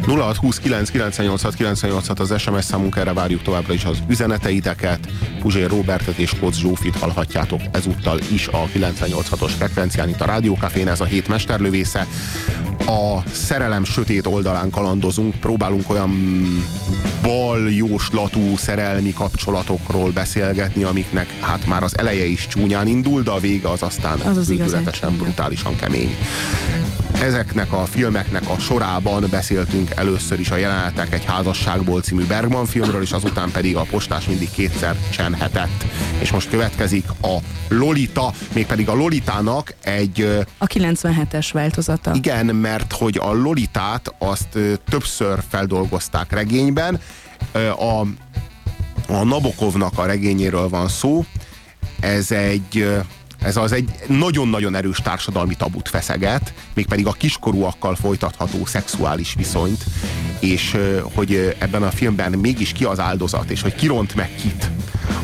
0629 986 986 az SMS számunk, erre várjuk továbbra is az üzeneteiteket. Puzsér Robertet és Kocz Zsófit hallhatjátok ezúttal is a 986-os frekvencián itt a Rádiókafén, ez a hét mesterlövésze. A szerelem sötét oldalán kalandozunk, próbálunk olyan bal jóslatú szerelmi kapcsolatokról beszélgetni, amiknek hát már az eleje is csúnyán indul, de a vége az aztán Az az brutálisan kemény. Ezeknek a filmeknek a sorában beszéltünk először is a jelenetek egy házasságból című Bergman filmről, és azután pedig a postás mindig kétszer csenhetett. És most következik a Lolita, mégpedig a Lolitának egy A 97-es változata. igen, mert hogy a Lolitát azt többször feldolgozták regényben. A, a Nabokovnak a regényéről van szó. Ez egy ez az egy nagyon-nagyon erős társadalmi tabut feszeget, mégpedig a kiskorúakkal folytatható szexuális viszonyt, és hogy ebben a filmben mégis ki az áldozat, és hogy kiront meg kit.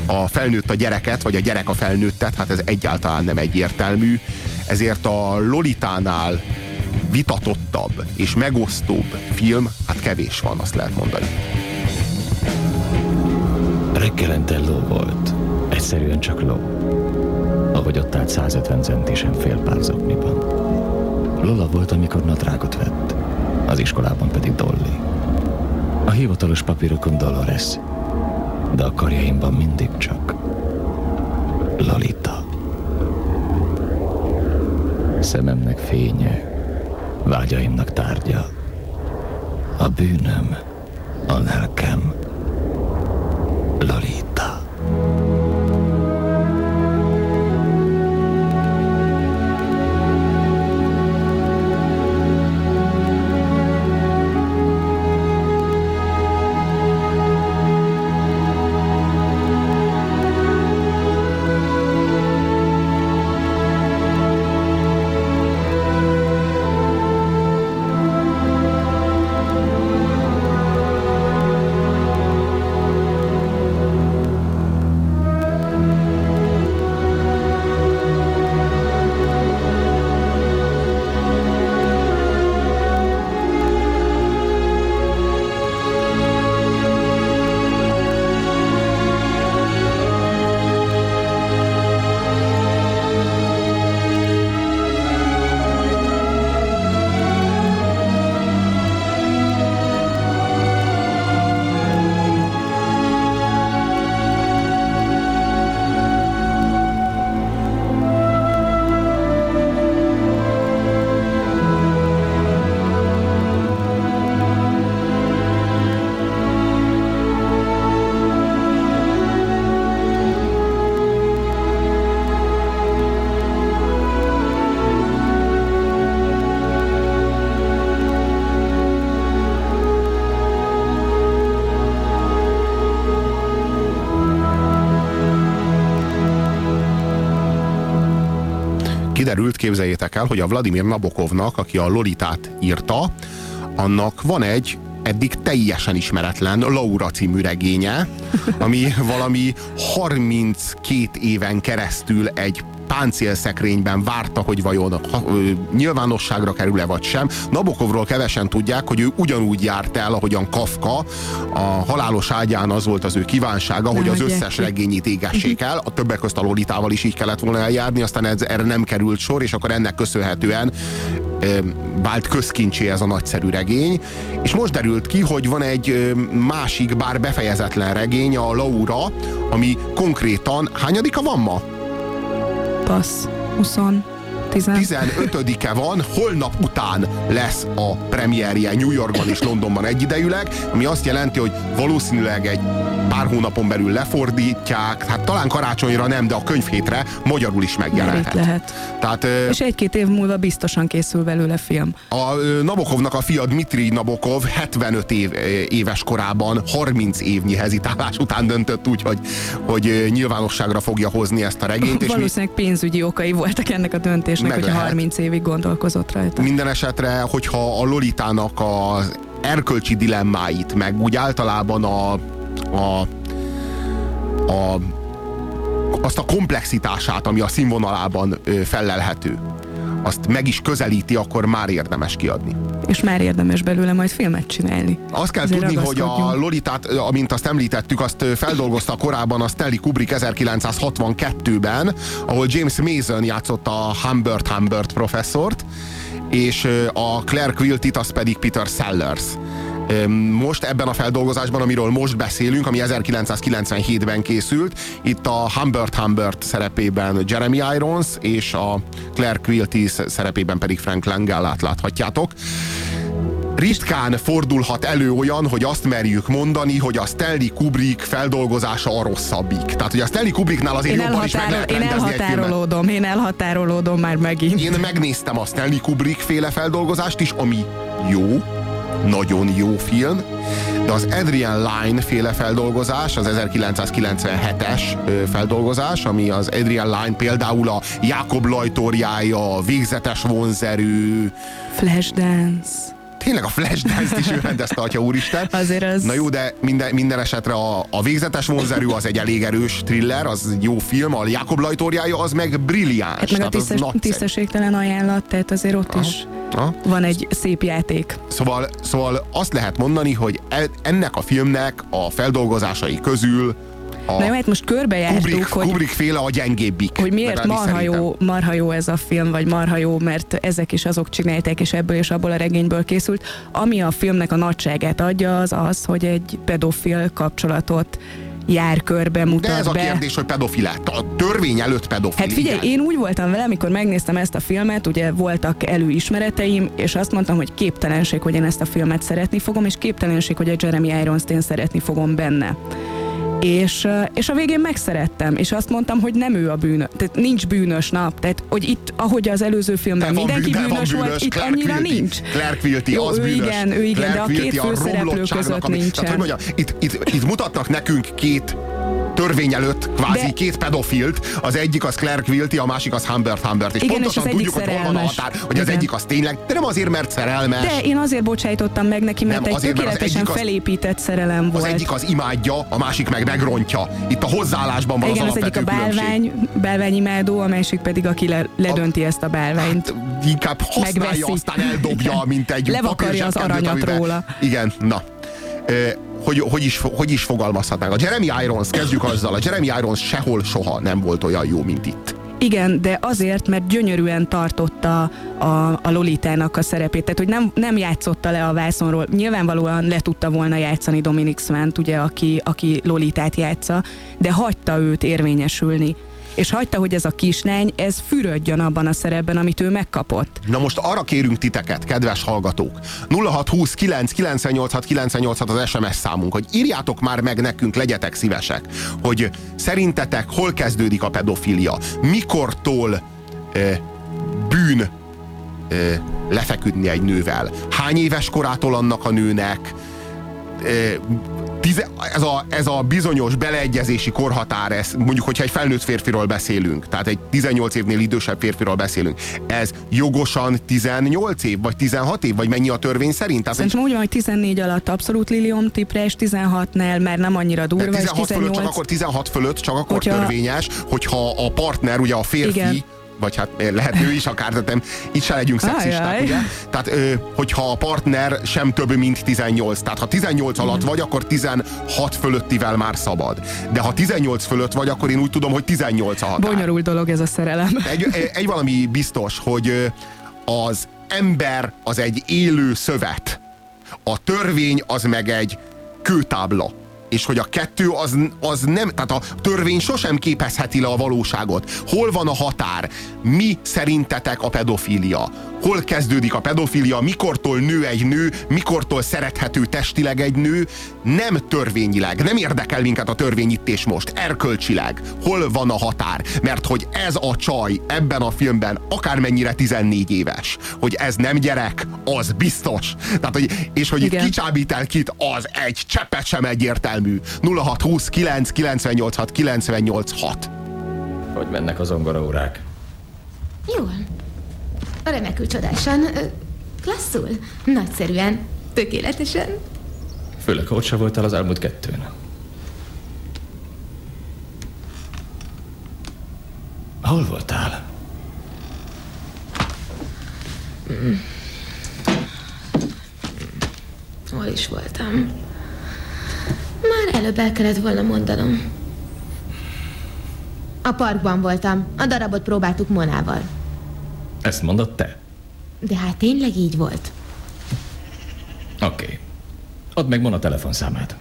A felnőtt a gyereket, vagy a gyerek a felnőttet, hát ez egyáltalán nem egyértelmű. Ezért a Lolitánál vitatottabb és megosztóbb film, hát kevés van, azt lehet mondani. Reggelente ló volt. Egyszerűen csak ló. Ahogy ott állt 150 centisen fél pár zokniban. Lola volt, amikor nadrágot vett. Az iskolában pedig Dolly. A hivatalos papírokon Dolores. De a karjaimban mindig csak Lolita. Szememnek fénye, vágyaimnak tárgya. A bűnöm, a lelkem, Lolita. Kiderült, képzeljétek el, hogy a Vladimir Nabokovnak, aki a Lolitát írta, annak van egy eddig teljesen ismeretlen Laura című regénye, ami valami 32 éven keresztül egy páncélszekrényben várta, hogy vajon ha, ö, nyilvánosságra kerül-e vagy sem. Nabokovról kevesen tudják, hogy ő ugyanúgy járt el, ahogyan Kafka a halálos ágyán az volt az ő kívánsága, hogy az összes regényét égessék el. A többek közt a Lolitával is így kellett volna eljárni, aztán ez, erre nem került sor, és akkor ennek köszönhetően ö, vált közkincsé ez a nagyszerű regény. És most derült ki, hogy van egy ö, másik, bár befejezetlen regény, a Laura, ami konkrétan, hányadika van ma? Passz. 20. 15-e van, holnap után lesz a premierje New Yorkban és Londonban egyidejűleg, ami azt jelenti, hogy valószínűleg egy pár hónapon belül lefordítják, hát talán karácsonyra nem, de a könyvhétre magyarul is megjelenhet. lehet. Tehát, És egy-két év múlva biztosan készül belőle film. A Nabokovnak a fia Dmitri Nabokov 75 év, éves korában 30 évnyi hezitálás után döntött úgy, hogy, hogy nyilvánosságra fogja hozni ezt a regényt. És Valószínűleg pénzügyi okai voltak ennek a döntésnek, Meg hogyha lehet. 30 évig gondolkozott rajta. Minden esetre, hogyha a Lolitának az erkölcsi dilemmáit, meg úgy általában a, a, a azt a komplexitását, ami a színvonalában fellelhető, azt meg is közelíti, akkor már érdemes kiadni. És már érdemes belőle majd filmet csinálni. Azt kell Ezért tudni, hogy a. Lolitát, amint azt említettük, azt feldolgozta korábban a Stanley Kubrick 1962-ben, ahol James Mason játszott a Humbert Humbert professzort, és a Claire Quiltit, az pedig Peter Sellers. Most ebben a feldolgozásban, amiről most beszélünk, ami 1997-ben készült, itt a Humbert Humbert szerepében Jeremy Irons, és a Claire Quilty szerepében pedig Frank Langell láthatjátok ritkán fordulhat elő olyan, hogy azt merjük mondani, hogy a Stanley Kubrick feldolgozása a rosszabbik. Tehát, hogy a Stanley Kubricknál azért Én, jobban is meg lehet én elhatárolódom, én elhatárolódom már megint. Én megnéztem a Stanley Kubrick féle feldolgozást is, ami jó, nagyon jó film, de az Adrian Lyne féle feldolgozás, az 1997-es ö, feldolgozás, ami az Adrian Lyne például a Jakob lajtorjája, a végzetes vonzerő, Flashdance. Tényleg a Flashdance-t is ő rendezte, atya úristen. Azért az... Na jó, de minden, minden esetre a, a végzetes vonzerő az egy elég erős thriller, az jó film, a Jakob lajtorjája az meg brilliáns. Hát meg a tisztes, tisztességtelen ajánlat, tehát azért ott is Aha. van egy szép játék. Szóval, szóval azt lehet mondani, hogy e- ennek a filmnek a feldolgozásai közül a Na jó, hát most körbejártuk, Kubrick, hogy, Kubrick féle a gyengébbik. hogy miért marha jó, marha jó ez a film, vagy marha jó, mert ezek is azok csinálták, és ebből és abból a regényből készült. Ami a filmnek a nagyságát adja, az az, hogy egy pedofil kapcsolatot jár körbe, mutat De ez a be. kérdés, hogy pedofil A törvény előtt pedofil. Hát figyelj, én úgy voltam vele, amikor megnéztem ezt a filmet, ugye voltak előismereteim, és azt mondtam, hogy képtelenség, hogy én ezt a filmet szeretni fogom, és képtelenség, hogy a Jeremy Irons-t én szeretni fogom benne. És, és a végén megszerettem, és azt mondtam, hogy nem ő a bűnös, tehát nincs bűnös nap, tehát hogy itt, ahogy az előző filmben De mindenki bűn- van bűnös, volt, bűnös, itt annyira Quilty. nincs. Claire Quilty, Jó, az ő bűnös. igen, ő igen, Claire de a két főszereplő között ami- nincsen. Tehát, hogy mondjam, itt, itt, itt mutatnak nekünk két törvény előtt kvázi De- két pedofilt, az egyik az Claire Quilty, a másik az Humbert Humbert, és Igen, pontosan és az tudjuk, hogy hol van a határ, hogy az Igen. egyik az tényleg, de nem azért, mert szerelmes, De én azért bocsájtottam meg neki, mert Nem, egy azért, mert az tökéletesen egyik az- felépített szerelem az volt. egyik az imádja, a másik meg megrontja. Itt a hozzáállásban van Igen, az az egyik a bálvány, bálványimádó, a másik pedig, aki le, ledönti ezt a bálványt. Inkább használja, Megveszi. aztán eldobja, mint egy Levakarja az aranyat amiben- róla. Igen, na. Ö, hogy, hogy, is, hogy is fogalmazhatnánk? A Jeremy Irons, kezdjük azzal, a Jeremy Irons sehol soha nem volt olyan jó, mint itt. Igen, de azért, mert gyönyörűen tartotta a, a Lolitának a szerepét, tehát hogy nem, nem játszotta le a vászonról. Nyilvánvalóan le tudta volna játszani Dominic Svent, ugye, aki, aki Lolitát játsza, de hagyta őt érvényesülni. És hagyta, hogy ez a kislány, ez fürödjön abban a szerepben, amit ő megkapott. Na most arra kérünk titeket, kedves hallgatók, 0620 9 986 986 az SMS számunk, hogy írjátok már meg nekünk, legyetek szívesek, hogy szerintetek hol kezdődik a pedofilia, mikortól eh, bűn eh, lefeküdni egy nővel, hány éves korától annak a nőnek, eh, tize, ez, a, ez a bizonyos beleegyezési korhatár, ez, mondjuk, hogyha egy felnőtt férfiról beszélünk, tehát egy 18 évnél idősebb férfiról beszélünk, ez jogosan 18 év, vagy 16 év, vagy mennyi a törvény szerint? Tehát Szerintem úgy van, hogy 14 alatt abszolút lilium tipre, és 16-nál már nem annyira durva, és 16 18... fölött csak akkor 16 fölött csak akkor Hogyha- törvényes, hogyha a partner, ugye a férfi, Igen. Vagy hát eh, lehet nő is akár, tehát nem, itt se legyünk szexisták, ugye? Tehát, ö, hogyha a partner sem több, mint 18. Tehát, ha 18 alatt vagy, akkor 16 fölöttivel már szabad. De ha 18 fölött vagy, akkor én úgy tudom, hogy 18 a határ. Bonyolult dolog ez a szerelem. Egy, egy valami biztos, hogy az ember az egy élő szövet. A törvény az meg egy kőtábla. És hogy a kettő az, az nem, tehát a törvény sosem képezheti le a valóságot. Hol van a határ? Mi szerintetek a pedofília? Hol kezdődik a pedofília? Mikortól nő egy nő? Mikortól szerethető testileg egy nő? Nem törvényileg. Nem érdekel minket a törvény itt és most. Erkölcsileg. Hol van a határ? Mert hogy ez a csaj ebben a filmben akármennyire 14 éves, hogy ez nem gyerek, az biztos. Tehát, hogy, és hogy itt Igen. kicsábít el kit, az egy cseppet sem egyértelmű. 0620 9 986 986. Hogy mennek az zongoraórák? Jól. Remekül csodásan. Klasszul. Nagyszerűen. Tökéletesen. Főleg, ha ott se voltál az elmúlt kettőn. Hol voltál? Mm. Hol is voltam? Már előbb el kellett volna mondanom. A parkban voltam. A darabot próbáltuk Monával. Ezt mondod te? De hát tényleg így volt. Oké. Okay. Add meg Mona telefonszámát.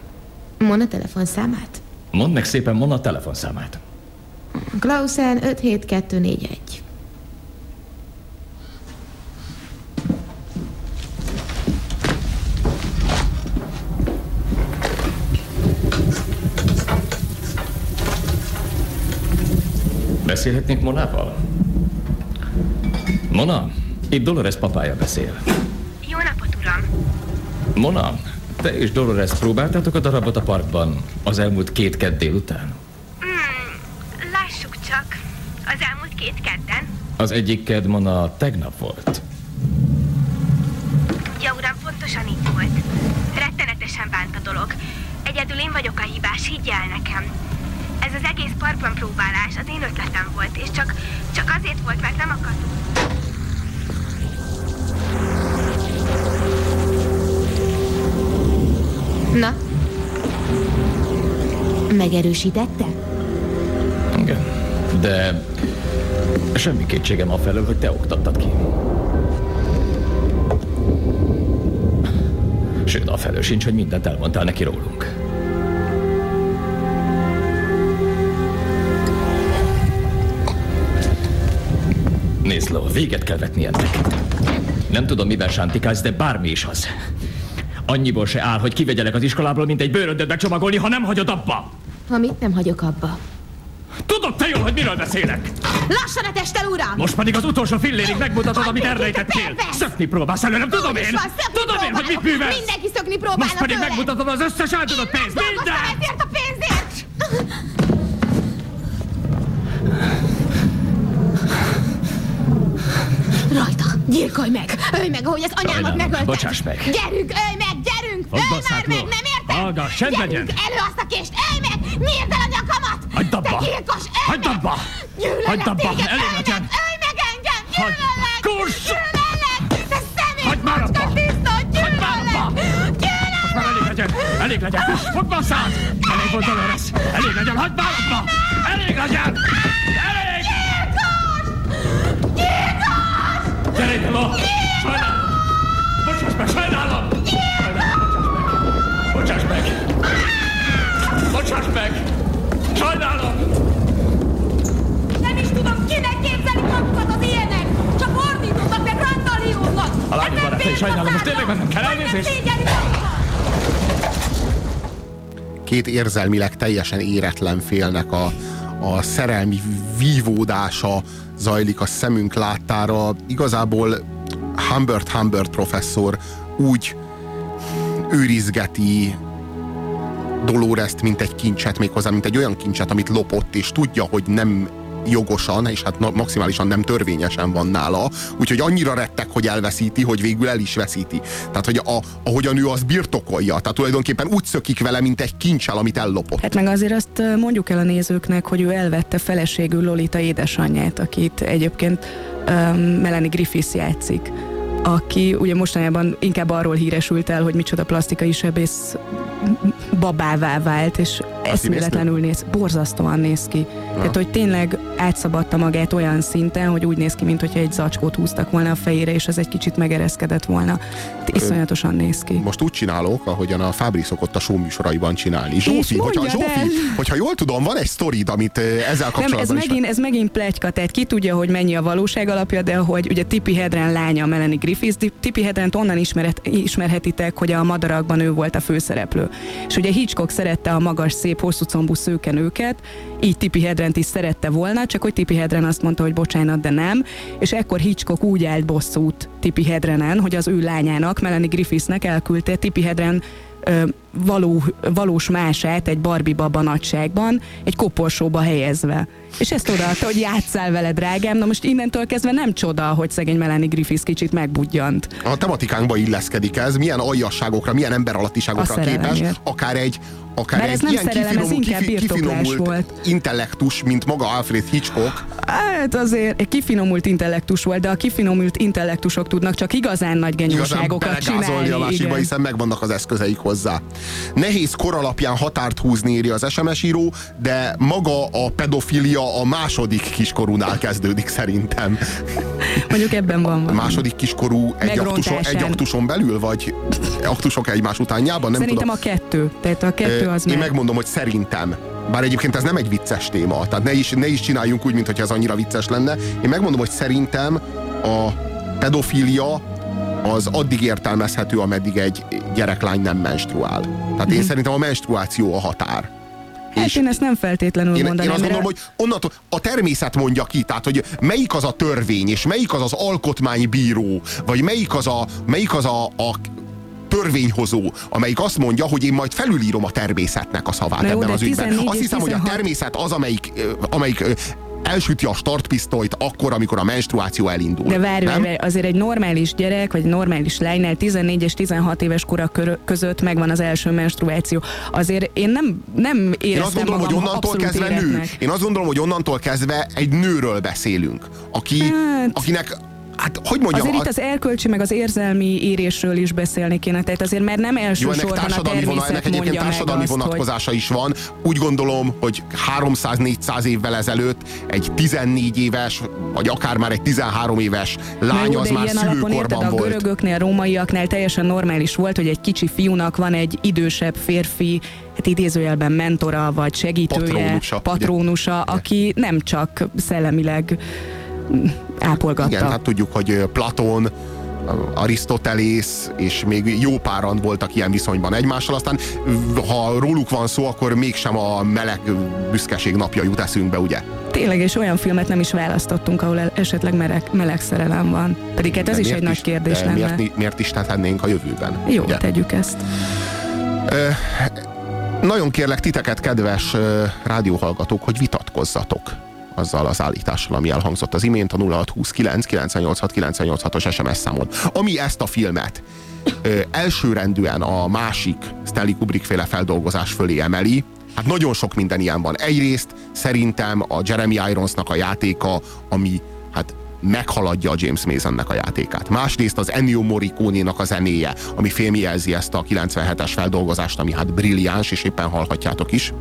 Mona telefonszámát? Mondd meg szépen Mona telefonszámát. Klausen 57241. Beszélhetnék Monával? Mona, itt Dolores papája beszél. Jó napot, uram! Mona, te és Dolores próbáltátok a darabot a parkban az elmúlt két kedd délután? Lássuk csak. Az elmúlt két kedden. Az egyik kedd Mona tegnap volt. Ja, uram, pontosan így volt. Rettenetesen bánt a dolog. Egyedül én vagyok a hibás, higgye el nekem. Ez az egész parkban próbálás az én ötletem volt, és csak, csak azért volt, mert nem akartuk. Na? Megerősítette? Igen. De semmi kétségem afelől, hogy te oktattad ki. Sőt, afelől sincs, hogy mindent elmondtál neki rólunk. Nézd, Ló, véget kell vetni ennek. Nem tudom, miben sántikálsz, de bármi is az. Annyiból se áll, hogy kivegyelek az iskolából, mint egy bőröndöt megcsomagolni, ha nem hagyod abba. Amit nem hagyok abba. Tudod te jól, hogy miről beszélek? Lassan a testel, uram! Most pedig az utolsó fillérig megmutatod, amit elrejtettél. Szökni próbálsz előlem, tudom én! van, Tudom én, hogy mit művelsz! Mindenki szökni próbálna Most pedig megmutatod az összes eldobott pénzt, minden! ezért a pénzért! Rajta, gyilkolj meg! Ölj meg, ahogy az anyámat megölted! bocsáss meg. Gyerünk, ölj meg, már basszát, meg, nem érted? Hallgass, gyerünk, legyen. elő azt a kést, ölj meg! Nyírd el a nyakamat! Hagyd abba! Te gyilkos, ölj Hagyd abba! Hagyd abba, elég legyen. meg, ölj meg engem! Hagyd Gyűlölök! Kurss! Gyűlölök! Te szemét, Hagyd már abba! tiszta, gyűlölök! Most már elég legyen! Elég legyen! Fogd basszát! Elég volt Dolores! Elég legyen! Hagyd már abba! Elég legyen! Elég! Gyere ide, Ló! Sajnálom! Bocsáss meg! Sajnálom, Bocsáss meg! Sajnálom! Nem is tudom, kinek képzelik magukat az ilyenek! Csak ordítottak, meg randalióznak! A lányom barátai, sajnálom, most tényleg mennem kell elnézést? Két érzelmileg teljesen éretlen félnek a, a szerelmi vívódása zajlik a szemünk láttára. Igazából Humbert Humbert professzor úgy őrizgeti Dolores-t, mint egy kincset, méghozzá, mint egy olyan kincset, amit lopott, és tudja, hogy nem jogosan, és hát maximálisan nem törvényesen van nála, úgyhogy annyira rettek, hogy elveszíti, hogy végül el is veszíti. Tehát, hogy a, ahogyan ő azt birtokolja, tehát tulajdonképpen úgy szökik vele, mint egy kincsel, amit ellopott. Hát meg azért azt mondjuk el a nézőknek, hogy ő elvette feleségül Lolita édesanyját, akit egyébként um, Melanie Griffiths játszik aki ugye mostanában inkább arról híresült el, hogy micsoda plastikai sebész babává vált, és eszméletlenül néz, borzasztóan néz ki. Ja. Tehát, hogy tényleg átszabadta magát olyan szinten, hogy úgy néz ki, mintha egy zacskót húztak volna a fejére, és ez egy kicsit megereszkedett volna. Iszonyatosan néz ki. Most úgy csinálok, ahogyan a Fábri szokott a show műsoraiban csinálni. Zsófi, hogyha, Zsófi, hogyha jól tudom, van egy sztorid, amit ö, ezzel Nem, ez kapcsolatban is... megint, ez megint pletyka, tehát ki tudja, hogy mennyi a valóság alapja, de hogy ugye Tippi Hedren lánya Melanie Griffiths, Tippi Hedrent onnan ismeret, ismerhetitek, hogy a Madarakban ő volt a főszereplő. És ugye Hitchcock szerette a magas, szép, hosszú combú szőkenőket, így Tippi Hedrent is szerette volna, csak hogy Tippi Hedren azt mondta, hogy bocsánat, de nem. És ekkor Hitchcock úgy állt bosszút Tippi Hedrenen, hogy az ő lányának, Melanie Griffithsnek elküldte Tippi Hedren való, valós mását egy Barbie baba nagyságban, egy koporsóba helyezve. És ezt odaadta, hogy játsszál vele, drágám. Na most innentől kezdve nem csoda, hogy szegény Melanie Griffiths kicsit megbudjant. A tematikánkba illeszkedik ez, milyen aljasságokra, milyen emberalattiságokra képes, akár egy, akár Bár ez egy nem ilyen szerelem, ez kifinomult, volt. intellektus, mint maga Alfred Hitchcock. Hát azért egy kifinomult intellektus volt, de a kifinomult intellektusok tudnak csak igazán nagy genyóságokat belegázolni a csinálni. másikba, igen. hiszen megvannak az eszközeik hozzá. Nehéz kor alapján határt húzni írja az SMS író, de maga a pedofilia a második kiskorúnál kezdődik szerintem. Mondjuk ebben van A valami. második kiskorú egy aktuson, egy aktuson belül, vagy aktusok egymás utánjában? Nem Szerintem tudom. a kettő. Tehát a kettő az Én meg... megmondom, hogy szerintem. Bár egyébként ez nem egy vicces téma, tehát ne is, ne is csináljunk úgy, mintha ez annyira vicces lenne. Én megmondom, hogy szerintem a pedofília az addig értelmezhető, ameddig egy gyereklány nem menstruál. Tehát én Mhm. szerintem a menstruáció a határ. Hát én ezt nem feltétlenül Én, mondanám. én azt gondolom, hogy onnantól a természet mondja ki, tehát hogy melyik az a törvény, és melyik az az alkotmánybíró, vagy melyik az a, melyik az a, a törvényhozó, amelyik azt mondja, hogy én majd felülírom a természetnek a szavát Na ebben az ügyben. 14 Azt hiszem, hogy a 16 természet az, amelyik, amelyik elsüti a startpisztolyt akkor, amikor a menstruáció elindul. De várj, nem? várj, azért egy normális gyerek, vagy normális lánynál 14 és 16 éves kora között megvan az első menstruáció. Azért én nem, nem éreztem Én azt gondolom, hogy magam onnantól abszolút kezdve nő. Én azt gondolom, hogy onnantól kezdve egy nőről beszélünk, aki, Hát- akinek, hát hogy mondjam, Azért a- itt az erkölcsi, meg az érzelmi érésről is beszélni kéne, tehát azért már nem Jó, ennek elsősorban a társadalmi, vonal, ennek egyébként társadalmi azt, hogy... vonatkozása is van. Úgy gondolom, hogy 300-400 évvel ezelőtt egy 14 éves, vagy akár már egy 13 éves lány jó, az már alapon érted, szülőkorban a volt. görögöknél, rómaiaknál teljesen normális volt, hogy egy kicsi fiúnak van egy idősebb férfi, hát idézőjelben mentora, vagy segítője, Patrónusa, ugye? patrónusa aki nem csak szellemileg ápolgatta. Igen, hát tudjuk, hogy ö, Platon, Arisztotelész, és még jó páran voltak ilyen viszonyban egymással, aztán ha róluk van szó, akkor mégsem a meleg büszkeség napja jut eszünkbe, ugye? Tényleg, és olyan filmet nem is választottunk, ahol esetleg meleg, meleg szerelem van. Pedig hát ez De is egy nagy kérdés lenne. Miért, miért is tennénk a jövőben? Jó, ugye? tegyük ezt. Ö, nagyon kérlek titeket, kedves rádióhallgatók, hogy vitatkozzatok azzal az állítással, ami elhangzott az imént a 0629 986 986-os SMS számon. Ami ezt a filmet ö, elsőrendűen a másik Stanley Kubrick féle feldolgozás fölé emeli, hát nagyon sok minden ilyen van. Egyrészt szerintem a Jeremy Ironsnak a játéka, ami hát meghaladja a James Masonnek a játékát. Másrészt az Ennio Morricone-nak a zenéje, ami filmjelzi ezt a 97-es feldolgozást, ami hát brilliáns, és éppen hallhatjátok is.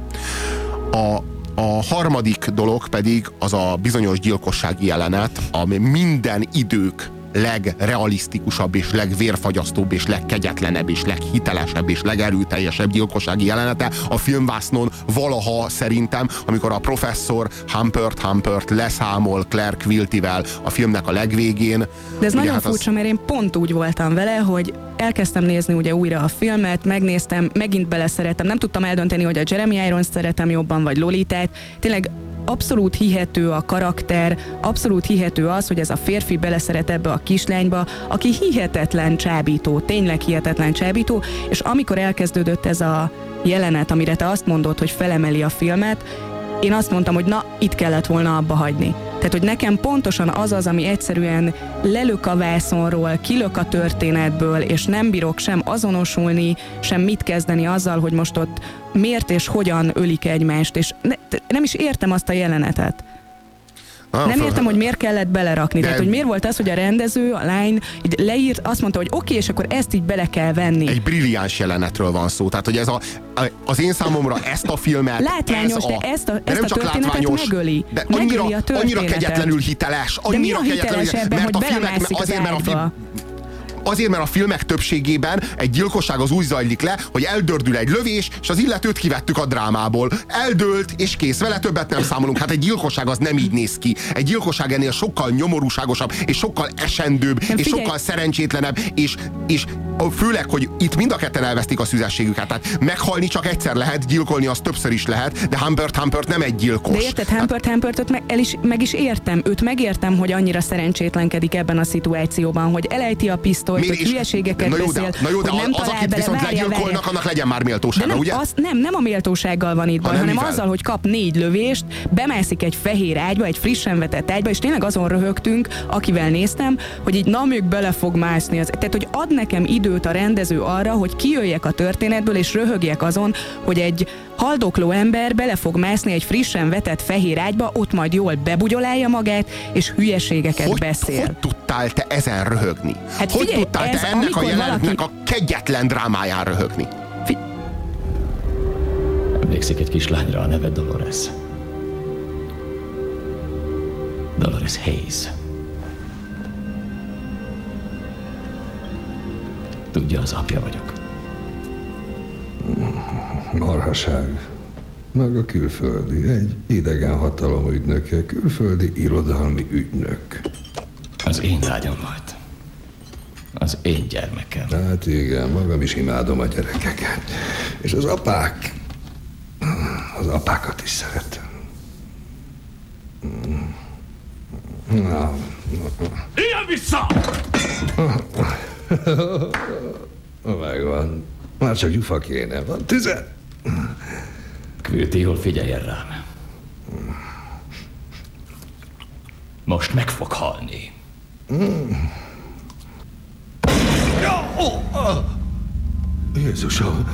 A, a harmadik dolog pedig az a bizonyos gyilkossági jelenet, ami minden idők legrealisztikusabb és legvérfagyasztóbb és legkegyetlenebb és leghitelesebb és legerőteljesebb gyilkossági jelenete a filmvásznon valaha szerintem, amikor a professzor Humpert Humpert leszámol Claire Quiltivel a filmnek a legvégén. De ez Ugye nagyon hát az- furcsa, mert én pont úgy voltam vele, hogy elkezdtem nézni ugye újra a filmet, megnéztem, megint beleszerettem, nem tudtam eldönteni, hogy a Jeremy Irons szeretem jobban, vagy Lolitát. Tényleg abszolút hihető a karakter, abszolút hihető az, hogy ez a férfi beleszeret ebbe a kislányba, aki hihetetlen csábító, tényleg hihetetlen csábító, és amikor elkezdődött ez a jelenet, amire te azt mondod, hogy felemeli a filmet, én azt mondtam, hogy na, itt kellett volna abba hagyni. Tehát, hogy nekem pontosan az az, ami egyszerűen lelök a vászonról, kilök a történetből, és nem bírok sem azonosulni, sem mit kezdeni azzal, hogy most ott miért és hogyan ölik egymást, és ne, nem is értem azt a jelenetet. Ah, nem értem, hogy miért kellett belerakni. Tehát, Nem. hogy miért volt az, hogy a rendező, a lány így leírt, azt mondta, hogy oké, okay, és akkor ezt így bele kell venni. Egy brilliáns jelenetről van szó. Tehát, hogy ez a, a, az én számomra ezt a filmet... Látványos, ez de ezt a- de ezt nem a csak történetet látványos, megöli. De Megöli annyira, a annyira történetet. kegyetlenül hiteles. De mi Annyira a hiteles kegyetlenül, ebben, mert hogy a filmek, azért, mert a film? Azért, mert a filmek többségében egy gyilkosság az úgy zajlik le, hogy eldördül egy lövés, és az illetőt kivettük a drámából. Eldőlt, és kész, vele többet nem számolunk. Hát egy gyilkosság az nem így néz ki. Egy gyilkosság ennél sokkal nyomorúságosabb, és sokkal esendőbb, Nem, és figyelj! sokkal szerencsétlenebb, és, és főleg, hogy itt mind a ketten elvesztik a szüzességüket. Tehát meghalni csak egyszer lehet, gyilkolni az többször is lehet, de Humbert Humbert nem egy gyilkos. De érted, Hampert Hampertot meg, el is, meg is értem. Őt megértem, hogy annyira szerencsétlenkedik ebben a szituációban, hogy elejti a pisztolyt, Miért hogy hülyeségeket na jó, beszél, de, na jó, de hogy nem az, talál akit bele, viszont legyilkolnak, annak legyen már De méltósága, nem, ugye? az, nem, nem a méltósággal van itt baj, Hanem hanem mivel? azzal, hogy kap négy lövést, bemászik egy fehér ágyba, egy frissen vetett ágyba, és tényleg azon röhögtünk, akivel néztem, hogy így na még bele fog mászni. Az, tehát, hogy ad nekem időt a rendező arra, hogy kijöjjek a történetből, és röhögjek azon, hogy egy haldokló ember bele fog mászni egy frissen vetett fehér ágyba, ott majd jól bebugyolálja magát, és hülyeségeket hogy, beszél. Hogy tudtál te ezen röhögni? Hát hogy figyelj, tudtál ez te ennek a amikor jelenetnek valaki- a kegyetlen drámáján röhögni? Emlékszik egy kislányra, a neve Dolores. Dolores Hayes. Tudja, az apja vagyok. Marhaság. Meg a külföldi, egy idegen hatalom ügynöke, külföldi irodalmi ügynök. Az én lágyom volt. Az én gyermekem. Hát igen, magam is imádom a gyerekeket. És az apák, az apákat is szeretem. Na, Ilyen vissza! megvan. Már csak gyufa kéne. Van tüze? Kvülti, jól figyeljen rám. Most meg fog halni. Jézusom!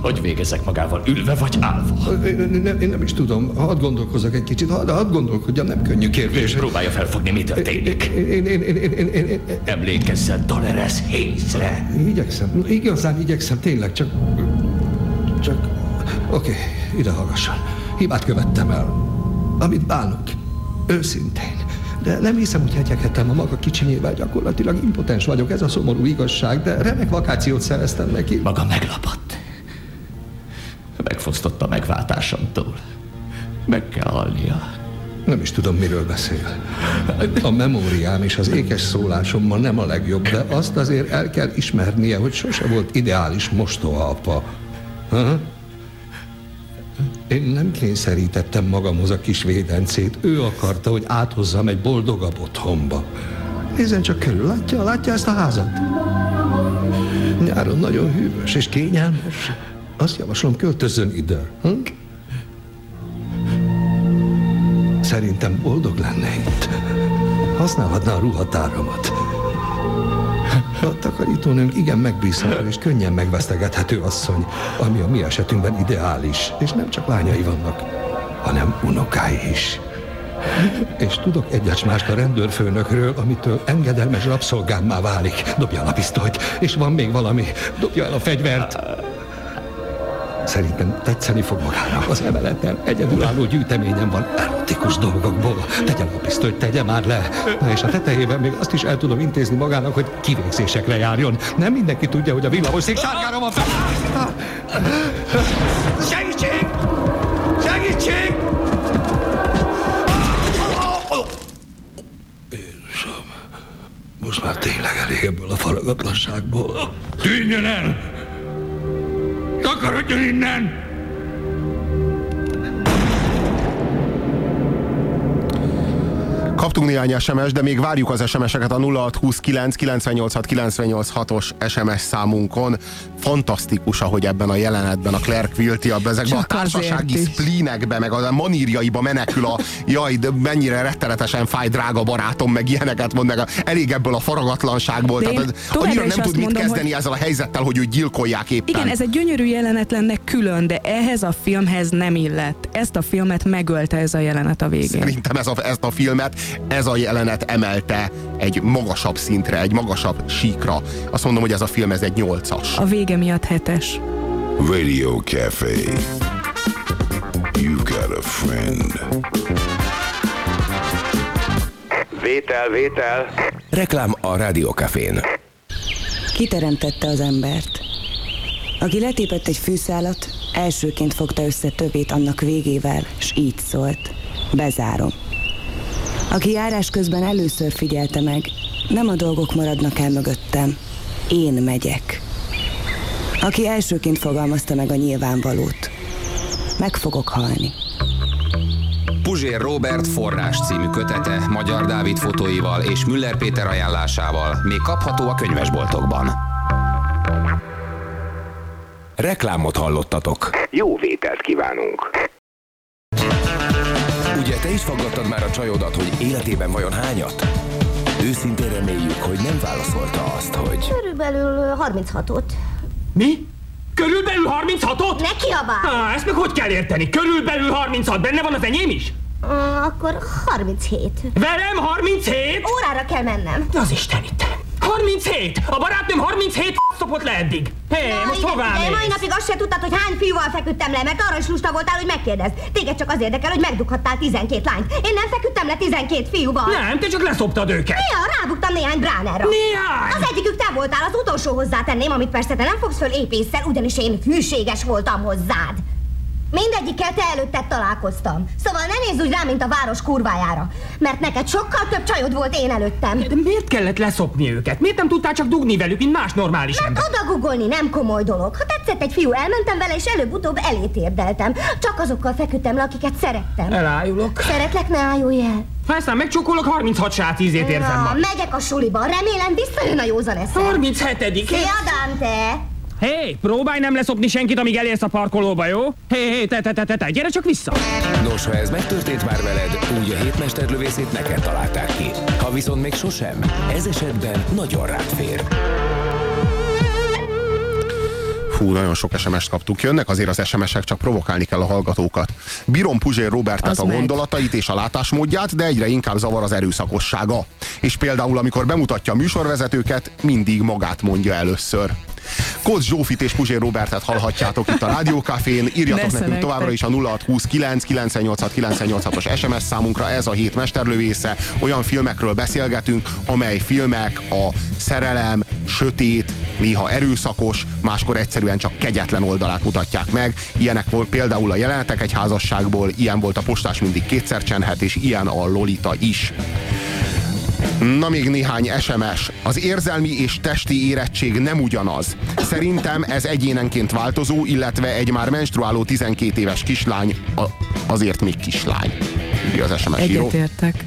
Hogy végezzek magával, ülve vagy állva? Én, nem, én nem is tudom. Hadd gondolkozzak egy kicsit, hadd, hadd gondolkodjam, nem könnyű kérdés. És próbálja felfogni, mi történik. Én, én, én, én, én, én, én, Emlékezzen Dolores Hayesre. Igyekszem, igazán igyekszem, tényleg, csak... Csak... Oké, okay, ide hallgasson. Hibát követtem el. Amit bánok. Őszintén. De nem hiszem, hogy hegyekhetem a maga kicsinyével. Gyakorlatilag impotens vagyok, ez a szomorú igazság, de remek vakációt szereztem neki. Maga meglapott. Megfosztotta megváltásomtól. Meg kell halnia. Nem is tudom, miről beszél. A memóriám és az ékes szólásommal nem a legjobb, de azt azért el kell ismernie, hogy sose volt ideális mostohaapa. Ha? Én nem kényszerítettem magamhoz a kis védencét. Ő akarta, hogy áthozzam egy boldogabb otthonba. Nézzen csak körül, látja, látja ezt a házat? Nyáron nagyon hűvös és kényelmes. Azt javaslom, költözzön ide. Hm? Szerintem boldog lenne itt. Használhatná a ruhatáramat. A takarítónőnk igen megbízható és könnyen megvesztegethető asszony, ami a mi esetünkben ideális, és nem csak lányai vannak, hanem unokái is. És tudok egyet mást a rendőrfőnökről, amitől engedelmes rabszolgámmá válik. Dobja el a pisztolyt, és van még valami. Dobja el a fegyvert. Szerintem tetszeni fog magának. Az emeleten egyedülálló gyűjteményem van erotikus dolgokból. Tegye le a pisztolyt, tegye már le. Na és a tetejében még azt is el tudom intézni magának, hogy kivégzésekre járjon. Nem mindenki tudja, hogy a villamoszik sárgára van fel. Segítség! Segítség! Most már tényleg elég ebből a faragatlanságból. Tűnjön el! Takarodjon innen! Kaptunk néhány SMS, de még várjuk az SMS-eket a 0629 986 986-os SMS számunkon. Fantasztikus, ahogy ebben a jelenetben a Claire Quilty ezekben Csak a társasági splínekbe, meg a manírjaiba menekül a jaj, de mennyire rettenetesen fáj, drága barátom, meg ilyeneket mond, meg a, elég ebből a faragatlanságból. De Tehát annyira nem tud mit mondom, kezdeni hogy... ezzel a helyzettel, hogy őt gyilkolják éppen. Igen, ez egy gyönyörű jelenet lenne külön, de ehhez a filmhez nem illett. Ezt a filmet megölte ez a jelenet a végén. Szerintem ez a, ezt a filmet, ez a jelenet emelte egy magasabb szintre, egy magasabb síkra. Azt mondom, hogy ez a film ez egy nyolcas. A vége miatt hetes. Radio Café. You got a friend. Vétel, vétel. Reklám a Rádiókafén. Kiteremtette az embert. Aki letépett egy fűszálat, elsőként fogta össze többét annak végével, s így szólt. Bezárom. Aki járás közben először figyelte meg, nem a dolgok maradnak el mögöttem, én megyek. Aki elsőként fogalmazta meg a nyilvánvalót, meg fogok halni. Puzsér Robert forrás című kötete Magyar Dávid fotóival és Müller Péter ajánlásával még kapható a könyvesboltokban. Reklámot hallottatok. Jó vételt kívánunk. Ugye te is faggattad már a csajodat, hogy életében vajon hányat? Őszintén reméljük, hogy nem válaszolta azt, hogy... Körülbelül 36-ot. Mi? Körülbelül 36-ot? Ne kiabál! Ah, ezt meg hogy kell érteni? Körülbelül 36, benne van az enyém is? Uh, akkor 37. Velem 37? Órára kell mennem. Az Isten itt. 37! A barátnőm 37 szopott le eddig. Hé, hey, most hová mész? mai napig azt se tudtad, hogy hány fiúval feküdtem le, mert arra is lusta voltál, hogy megkérdezd. Téged csak az érdekel, hogy megdughattál 12 lányt. Én nem feküdtem le 12 fiúval. Nem, te csak leszoptad őket. Néha rábuktam néhány bránerra. Néhány? Az egyikük te voltál, az utolsó hozzátenném, amit persze te nem fogsz föl épésszel, ugyanis én hűséges voltam hozzád. Mindegyikkel te előtted találkoztam. Szóval ne nézz úgy rá, mint a város kurvájára. Mert neked sokkal több csajod volt én előttem. De miért kellett leszopni őket? Miért nem tudtál csak dugni velük, mint más normális Mert ember? odagugolni nem komoly dolog. Ha tetszett egy fiú, elmentem vele, és előbb-utóbb elét érdeltem. Csak azokkal feküdtem le, akiket szerettem. Elájulok. Szeretlek, ne ájulj el. Ha aztán megcsókolok, 36 sát ízét érzem Na, megyek a suliba. Remélem visszajön a józan eszem. 37 Szia, Dante! Hé, hey, próbálj nem leszopni senkit, amíg elérsz a parkolóba, jó? Hé, hey, hé, hey, te, te, te, te, te, gyere csak vissza! Nos, ha ez megtörtént már veled, úgy a hétmesterlövészét neked találták ki. Ha viszont még sosem, ez esetben nagyon rád fér. Fú, nagyon sok SMS-t kaptuk. Jönnek azért az SMS-ek, csak provokálni kell a hallgatókat. Bírom Puzsér Robertet a gondolatait és a látásmódját, de egyre inkább zavar az erőszakossága. És például, amikor bemutatja a műsorvezetőket, mindig magát mondja először. Kóz Zsófit és Puzsér Robertet hallhatjátok itt a Rádiókafén. Írjatok nekünk továbbra is a 0629 986 986-os SMS számunkra. Ez a hét mesterlövésze. Olyan filmekről beszélgetünk, amely filmek a szerelem, sötét, néha erőszakos, máskor egyszerűen csak kegyetlen oldalát mutatják meg. Ilyenek volt például a jelenetek egy házasságból, ilyen volt a postás mindig kétszer csenhet, és ilyen a Lolita is. Na még néhány SMS. Az érzelmi és testi érettség nem ugyanaz. Szerintem ez egyénenként változó, illetve egy már menstruáló 12 éves kislány a, azért még kislány. Írja az SMS író. Egyetértek.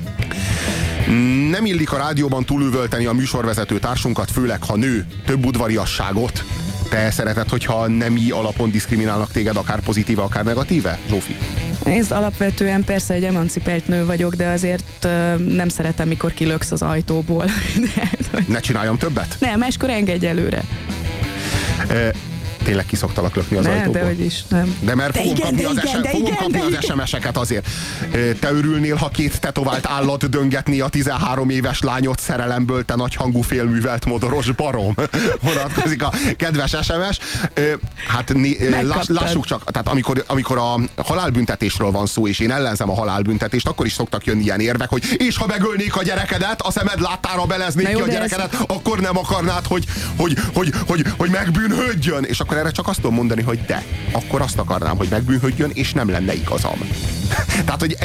Nem illik a rádióban túlüvölteni a műsorvezető társunkat, főleg ha nő. Több udvariasságot. Te szereted, hogyha nemi alapon diszkriminálnak téged, akár pozitíve, akár negatíve, Zsófi? Nézd, alapvetően persze egy emancipált nő vagyok, de azért uh, nem szeretem, mikor kilöksz az ajtóból. de, hogy... Ne csináljam többet? Nem, máskor engedj előre. E tényleg kiszoktalak lökni az ne, ajtóból. de hogy is nem. De mert de fogom igen, kapni, de az, igen, de fogom igen, kapni de az. SMS-eket azért. Te örülnél, ha két tetovált állat döngetni a 13 éves lányot szerelemből, te nagyhangú félművelt modoros barom. Vonatkozik a kedves SMS. Hát láss, lássuk csak, tehát amikor, amikor a halálbüntetésről van szó, és én ellenzem a halálbüntetést, akkor is szoktak jönni ilyen érvek, hogy és ha megölnék a gyerekedet, a szemed láttára beleznék ki a gyerekedet, ez... akkor nem akarnád, hogy, hogy, hogy, hogy, hogy megbűnhődjön. És akkor erre csak azt tudom mondani, hogy de, akkor azt akarnám, hogy megbűnhődjön, és nem lenne igazam. Tehát, hogy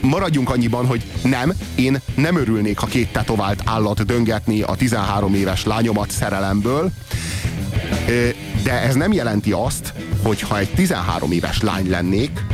maradjunk annyiban, hogy nem, én nem örülnék, ha két tetovált állat döngetni a 13 éves lányomat szerelemből, de ez nem jelenti azt, hogy ha egy 13 éves lány lennék,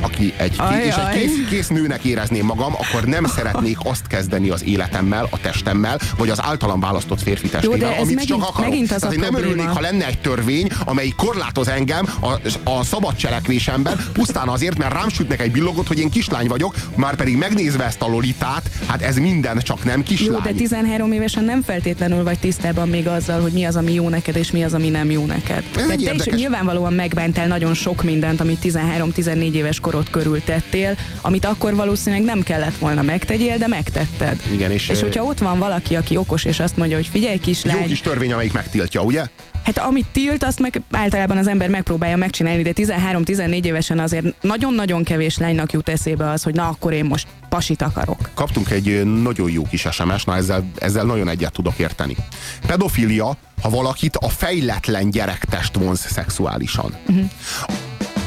aki egy, Ajaj. és egy kész, kész nőnek érezném magam, akkor nem szeretnék azt kezdeni az életemmel, a testemmel, vagy az általam választott férfi testével, de ez amit megint- csak akarok. megint az Tehát a nem probléma. örülnék, ha lenne egy törvény, amely korlátoz engem a, a szabad cselekvésemben, pusztán azért, mert rám sütnek egy billogot, hogy én kislány vagyok, már pedig megnézve ezt a lolitát, hát ez minden, csak nem kislány. Jó, de 13 évesen nem feltétlenül vagy tisztában még azzal, hogy mi az, ami jó neked, és mi az, ami nem jó neked. Tehát egy te is nyilvánvalóan megbántál nagyon sok mindent, amit 13-14 éves korod körül tettél, amit akkor valószínűleg nem kellett volna megtegyél, de megtetted. Igen, és, És hogyha ott van valaki, aki okos, és azt mondja, hogy figyelj Jó kislány, kis törvény, amelyik megtiltja, ugye? Hát amit tilt, azt meg általában az ember megpróbálja megcsinálni, de 13-14 évesen azért nagyon-nagyon kevés lánynak jut eszébe az, hogy na akkor én most pasit akarok. Kaptunk egy nagyon jó kis SMS, na ezzel, ezzel nagyon egyet tudok érteni. Pedofilia, ha valakit a fejletlen gyerektest vonz szexuálisan.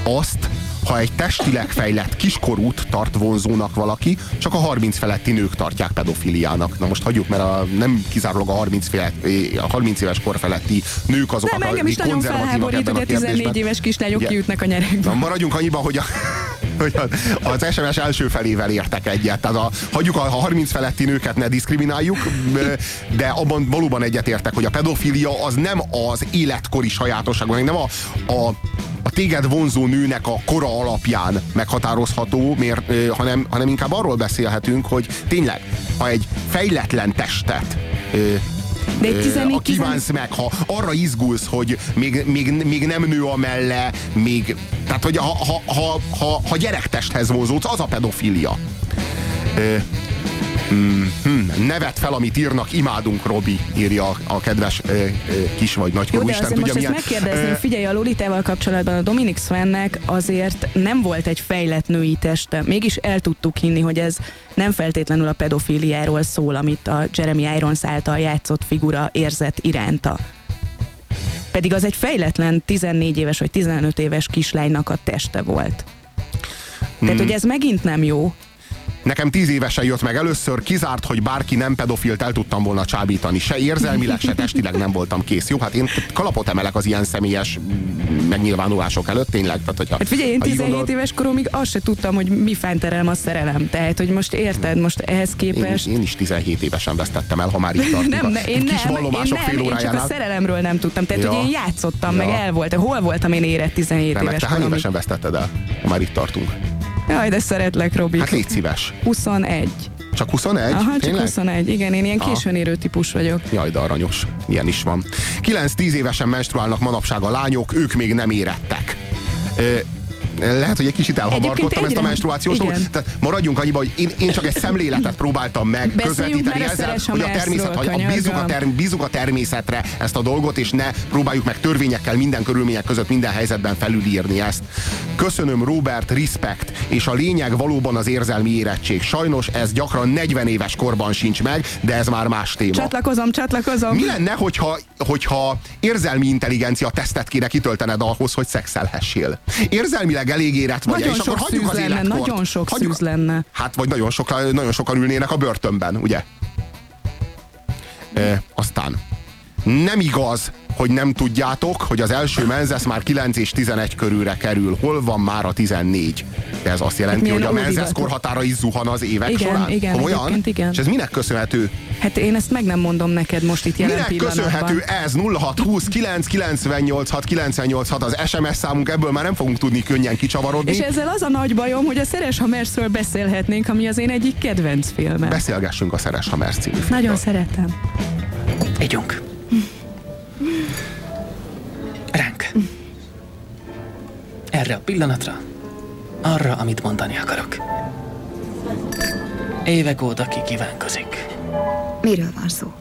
Azt, ha egy testileg fejlett kiskorút tart vonzónak valaki, csak a 30 feletti nők tartják pedofiliának. Na most hagyjuk, mert a, nem kizárólag a 30, felett, a 30 éves kor feletti nők azok, Nem, engem is nagyon felháborít, hogy a 14 éves kislányok kiütnek a nyerekbe. Na, maradjunk annyiban, hogy, a, hogy az SMS első felével értek egyet. Tehát a, hagyjuk a 30 feletti nőket, ne diszkrimináljuk, de abban valóban egyet értek, hogy a pedofilia az nem az életkori sajátosság, hanem nem a, a, a téged vonzó nőnek a kora alapján meghatározható, miért, ö, hanem, hanem inkább arról beszélhetünk, hogy tényleg, ha egy fejletlen testet De egy ö, 14 ha kívánsz meg, ha arra izgulsz, hogy még, még, még nem nő a melle, még, tehát hogy ha, ha, ha, ha, ha gyerektesthez vonzódsz, az a pedofilia. Ö, mm, hm, nevet fel, amit írnak, imádunk, Robi, írja a, a kedves ö, ö, kis vagy nagykorú Isten azért most tudja ezt milyen. megkérdezném, Ö, figyelj, a Lolitával kapcsolatban a Dominic Svennek azért nem volt egy fejlett női teste. Mégis el tudtuk hinni, hogy ez nem feltétlenül a pedofiliáról szól, amit a Jeremy Irons által játszott figura érzett iránta. Pedig az egy fejletlen 14 éves vagy 15 éves kislánynak a teste volt. Tehát, Mm. hogy ez megint nem jó. Nekem tíz évesen jött meg először, kizárt, hogy bárki nem pedofilt el tudtam volna csábítani. Se érzelmileg, se testileg nem voltam kész. Jó, hát én kalapot emelek az ilyen személyes megnyilvánulások előtt, tényleg. Tehát, hogyha, Hát figyelj, én ha így 17 gondolod- éves koromig azt se tudtam, hogy mi fánterelem a szerelem. Tehát, hogy most érted, most ehhez én, képest... én is 17 évesen vesztettem el, ha már itt tartunk. Nem, ne, én kis nem, én nem, fél én csak a órájánál. szerelemről nem tudtam. Tehát, Ja. hogy én játszottam, meg Ja. el volt. Hol voltam én érett 17 Remek, éves te hány évesen vesztetted el, ha már itt tartunk? Jaj, de szeretlek, Robi. Hát légy szíves. 21. Csak 21? Aha, csak Tényleg? 21. Igen, én ilyen későn érő típus vagyok. Jaj, de aranyos. Ilyen is van. 9-10 évesen menstruálnak manapság a lányok, ők még nem érettek. Ö, lehet, hogy egy kicsit elhamarkodtam ezt a menstruációs dolgot. Tehát maradjunk annyiba, hogy én, én csak egy szemléletet próbáltam meg közvetíteni ezzel, hogy a természet, hogy a bízunk a, term, bízunk a természetre ezt a dolgot, és ne próbáljuk meg törvényekkel minden körülmények között minden helyzetben felülírni ezt. Köszönöm Robert, respect, és a lényeg valóban az érzelmi érettség. Sajnos ez gyakran 40 éves korban sincs meg, de ez már más téma. Csatlakozom, csatlakozom. Mi lenne, hogyha, hogyha érzelmi intelligencia tesztet kéne kitöltened ahhoz, hogy szexelhessél? Érzelmileg elég érett vagy, Nagyon és akkor sok hagyjuk szűz az lenne, életkort. nagyon sok Hagyjuk- szűz lenne. Hát, vagy nagyon, soka, nagyon sokan ülnének a börtönben, ugye? E, aztán nem igaz, hogy nem tudjátok, hogy az első menzesz már 9 és 11 körülre kerül. Hol van már a 14? De ez azt jelenti, milyen hogy a menzesz korhatára is zuhan az évek Igen, során? igen, Komolyan? igen. És ez minek köszönhető? Hát én ezt meg nem mondom neked most itt jelen Minek pillanatban. köszönhető ez? 0620 998 986 az SMS számunk, ebből már nem fogunk tudni könnyen kicsavarodni. És ezzel az a nagy bajom, hogy a Szeres Hamersről beszélhetnénk, ami az én egyik kedvenc filmem. Beszélgessünk a Szeres Hamers című Nagyon szeretem. Ígyunk. Ránk. Erre a pillanatra, arra, amit mondani akarok. Évek óta ki kívánkozik. Miről van szó?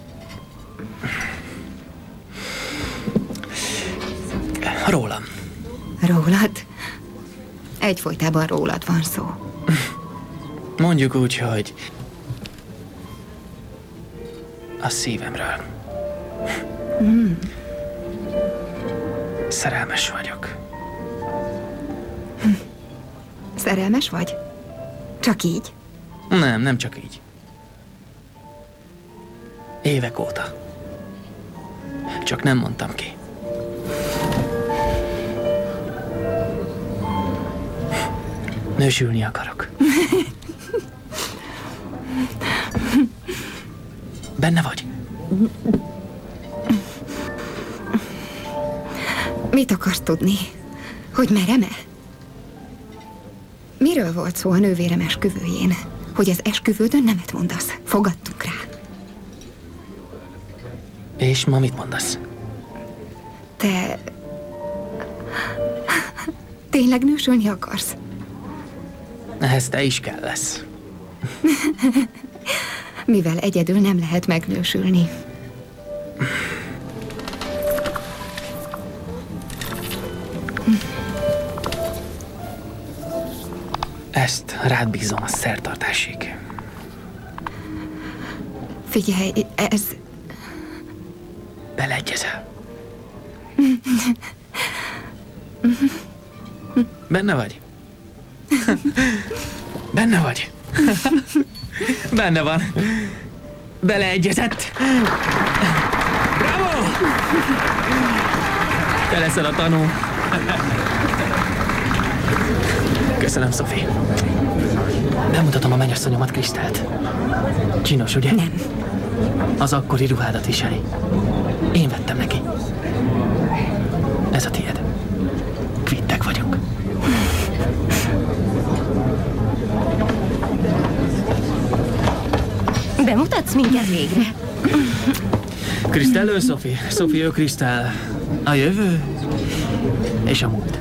Rólam. Rólad? Egyfolytában rólad van szó. Mondjuk úgy, hogy a szívemről. Mm. Szerelmes vagyok. Szerelmes vagy? Csak így? Nem, nem csak így. Évek óta. Csak nem mondtam ki. Nősülni akarok. Benne vagy? Mit akarsz tudni? Hogy merem-e? Miről volt szó a nővérem esküvőjén? Hogy az esküvődön nemet mondasz. Fogadtunk rá. És ma mit mondasz? Te... Tényleg nősülni akarsz? Ehhez te is kell lesz. Mivel egyedül nem lehet megnősülni. Ezt rád bízom a szertartásig. Figyelj, ez... Beleegyezel. Benne vagy? Benne vagy? Benne van. Beleegyezett. Bravo! Te leszel a tanú. Köszönöm, Szofi. Bemutatom a mennyasszonyomat, Krisztelt. Csinos, ugye? Nem. Az akkori ruhádat viseli. Én vettem neki. Ez a tiéd. Kvittek vagyunk. Bemutatsz minket végre? Krisztel, ő Szofi. Szofi, ő Krisztel. A jövő és a múlt.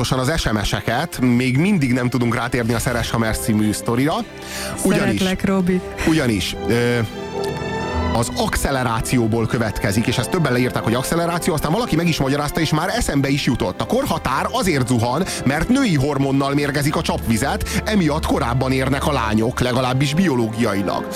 Kapjuk folyamatosan az SMS-eket, még mindig nem tudunk rátérni a Szeres Hamers című sztorira. Ugyanis, Szeretlek, Robi. ugyanis ö, az accelerációból következik, és ezt többen leírták, hogy acceleráció, aztán valaki meg is magyarázta, és már eszembe is jutott. A korhatár azért zuhan, mert női hormonnal mérgezik a csapvizet, emiatt korábban érnek a lányok, legalábbis biológiailag.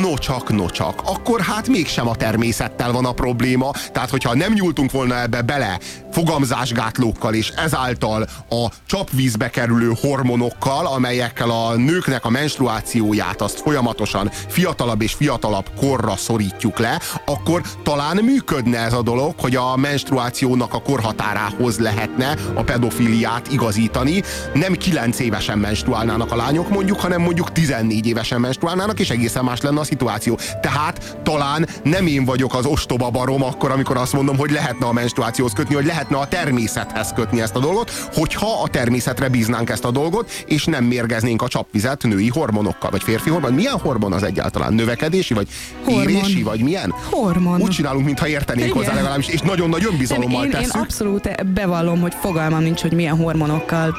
Nocsak, nocsak. Akkor hát mégsem a természettel van a probléma, tehát hogyha nem nyúltunk volna ebbe bele fogamzásgátlókkal, és ezáltal a csapvízbe kerülő hormonokkal, amelyekkel a nőknek a menstruációját azt folyamatosan fiatalabb és fiatalabb korra szorítjuk le, akkor talán működne ez a dolog, hogy a menstruációnak a korhatárához lehetne a pedofiliát igazítani. Nem 9 évesen menstruálnának a lányok mondjuk, hanem mondjuk 14 évesen menstruálnának, és egészen más lenne a szituáció. Tehát talán nem én vagyok az ostoba barom akkor, amikor azt mondom, hogy lehetne a menstruációhoz kötni, hogy lehetne a természethez kötni ezt a dolgot, hogyha a természetre bíznánk ezt a dolgot, és nem mérgeznénk a csapvizet női hormonokkal, vagy férfi hormon. Milyen hormon az egyáltalán? Növekedési, vagy Hormon. érési, vagy milyen? Hormon. Úgy csinálunk, mintha értenénk Igen. hozzá legalábbis, és nagyon nagy önbizalommal én, én tesszük. abszolút bevallom, hogy fogalmam nincs, hogy milyen hormonokkal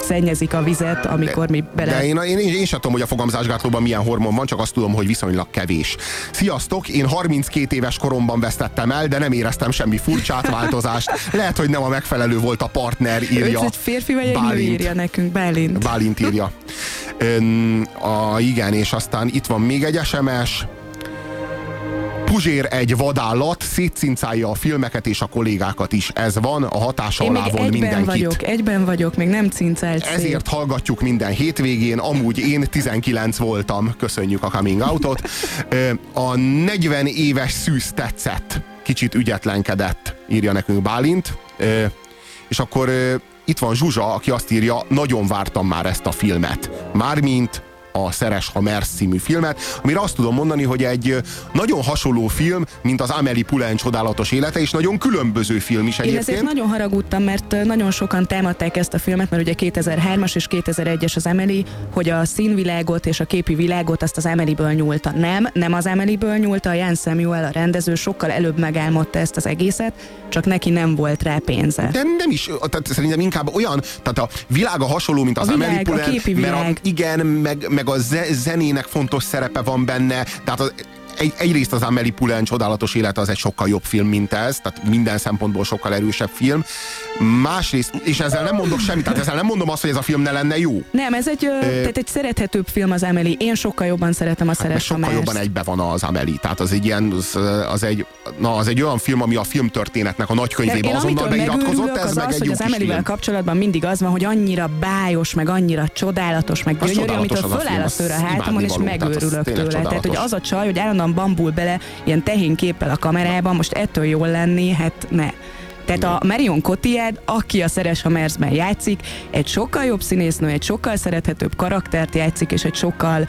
szennyezik a vizet, amikor mi bele... De én, én, én, én sem tudom, hogy a fogamzásgátlóban milyen hormon van, csak azt tudom, hogy viszonylag kevés. Sziasztok, én 32 éves koromban vesztettem el, de nem éreztem semmi furcsát, változást. Lehet, hogy nem a megfelelő volt a partner, írja. Ez egy férfi vagy egy nő Bálint. írja nekünk, Bálint. Bálint írja. Ön, a, igen, és aztán itt van még egy SMS. Puzsér egy vadállat, szétszincálja a filmeket és a kollégákat is. Ez van, a hatása Én még alá von egyben mindenkit. vagyok, egyben vagyok, még nem cincált szét. Ezért hallgatjuk minden hétvégén, amúgy én 19 voltam, köszönjük a coming outot. A 40 éves szűz tetszett, kicsit ügyetlenkedett, írja nekünk Bálint. És akkor itt van Zsuzsa, aki azt írja, nagyon vártam már ezt a filmet. Mármint a Szeres ha Mersz című filmet, amire azt tudom mondani, hogy egy nagyon hasonló film, mint az Amelie Poulain csodálatos élete, és nagyon különböző film is Én egyébként. ezért nagyon haragudtam, mert nagyon sokan támadták ezt a filmet, mert ugye 2003-as és 2001-es az Emily, hogy a színvilágot és a képi világot azt az Emily-ből nyúlta. Nem, nem az Emily-ből nyúlta, a Jan Samuel, a rendező sokkal előbb megálmodta ezt az egészet, csak neki nem volt rá pénze. De nem is, tehát szerintem inkább olyan, tehát a világa hasonló, mint az A világ, Amelie a Poulain, képi mert a, világ. igen, meg, meg a ze, zenének fontos szerepe van benne, tehát az, egy, egyrészt az Amelie Poulain csodálatos élete az egy sokkal jobb film, mint ez, tehát minden szempontból sokkal erősebb film. Másrészt, és ezzel nem mondok semmit, tehát ezzel nem mondom azt, hogy ez a film ne lenne jó. Nem, ez egy, ö, tehát egy szerethetőbb film az Emily. Én sokkal jobban szeretem a Hát, Szeres sokkal Hamást. jobban egybe van az Amelie. Tehát az egy ilyen, az, az, egy, na, az egy olyan film, ami a filmtörténetnek a nagy könyvébe én azonnal beiratkozott, ez az meg az, egy hogy jó az film. kapcsolatban mindig az van, hogy annyira bájos, meg annyira csodálatos, meg gyönyörű, amitől föláll a szőr a hátamon, és megőrülök tőle. Tehát, hogy az a csaj, hogy állandóan bambul bele ilyen tehén képpel a kamerában, most ettől jól lenni, hát ne. Tehát a Marion Cotillard, aki a Szeres a Merzben játszik, egy sokkal jobb színésznő, egy sokkal szerethetőbb karaktert játszik, és egy sokkal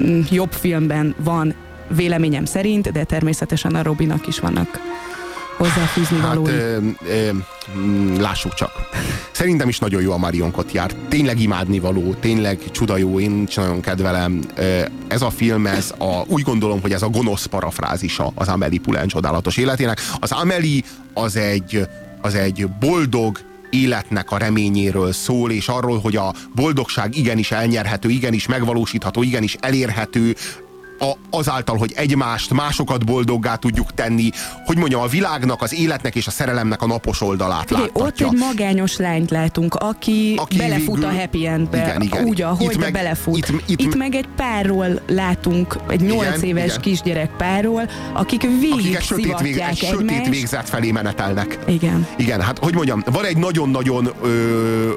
mm, jobb filmben van véleményem szerint, de természetesen a Robinak is vannak hozzáfűzni Hát valói. ö, ö, mm, lássuk csak. Szerintem is nagyon jó a Marion Cotillard. Tényleg imádnivaló, tényleg csuda jó, én is nagyon kedvelem. Ez a film, ez a, úgy gondolom, hogy ez a gonosz parafrázisa az Amelie Poulain csodálatos életének. Az Amelie az egy, az egy boldog, életnek a reményéről szól, és arról, hogy a boldogság igenis elnyerhető, igenis megvalósítható, igenis elérhető, a, azáltal, hogy egymást, másokat boldoggá tudjuk tenni, hogy mondjam, a világnak, az életnek és a szerelemnek a napos oldalát Figyelj, ott láttatja. egy magányos lányt látunk, aki, Aki belefut végül- a happy endbe, Igen, igen. úgy, ahogy, Itt meg- belefut. itt- Itt, itt- meg egy párról látunk, egy nyolc éves igen. kisgyerek párról, akik végig akik egy sötét, vég, egy sötét végzet felé menetelnek. Igen. Igen, hát hogy mondjam, van egy nagyon-nagyon ö,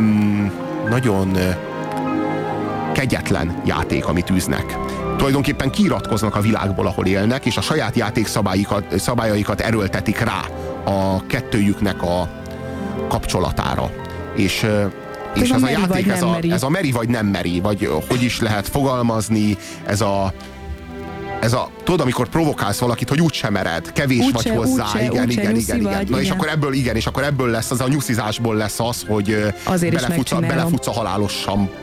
mm, nagyon ö, kegyetlen játék, amit űznek. Tulajdonképpen kiiratkoznak a világból, ahol élnek, és a saját játék szabályikat, szabályaikat erőltetik rá a kettőjüknek a kapcsolatára. És és a ez a vagy játék, ez a, meri. ez a meri vagy nem meri, vagy hogy is lehet fogalmazni, ez a ez a, tudod, amikor provokálsz valakit, hogy úgysem mered, kevés Úgyse, vagy hozzá, úgyse, igen, úgyse igen, igen, igen. vagy, Na és igen. akkor ebből, igen, és akkor ebből lesz, az a nyuszizásból lesz az, hogy Azért belefutsz, a, belefutsz a halálosan mm,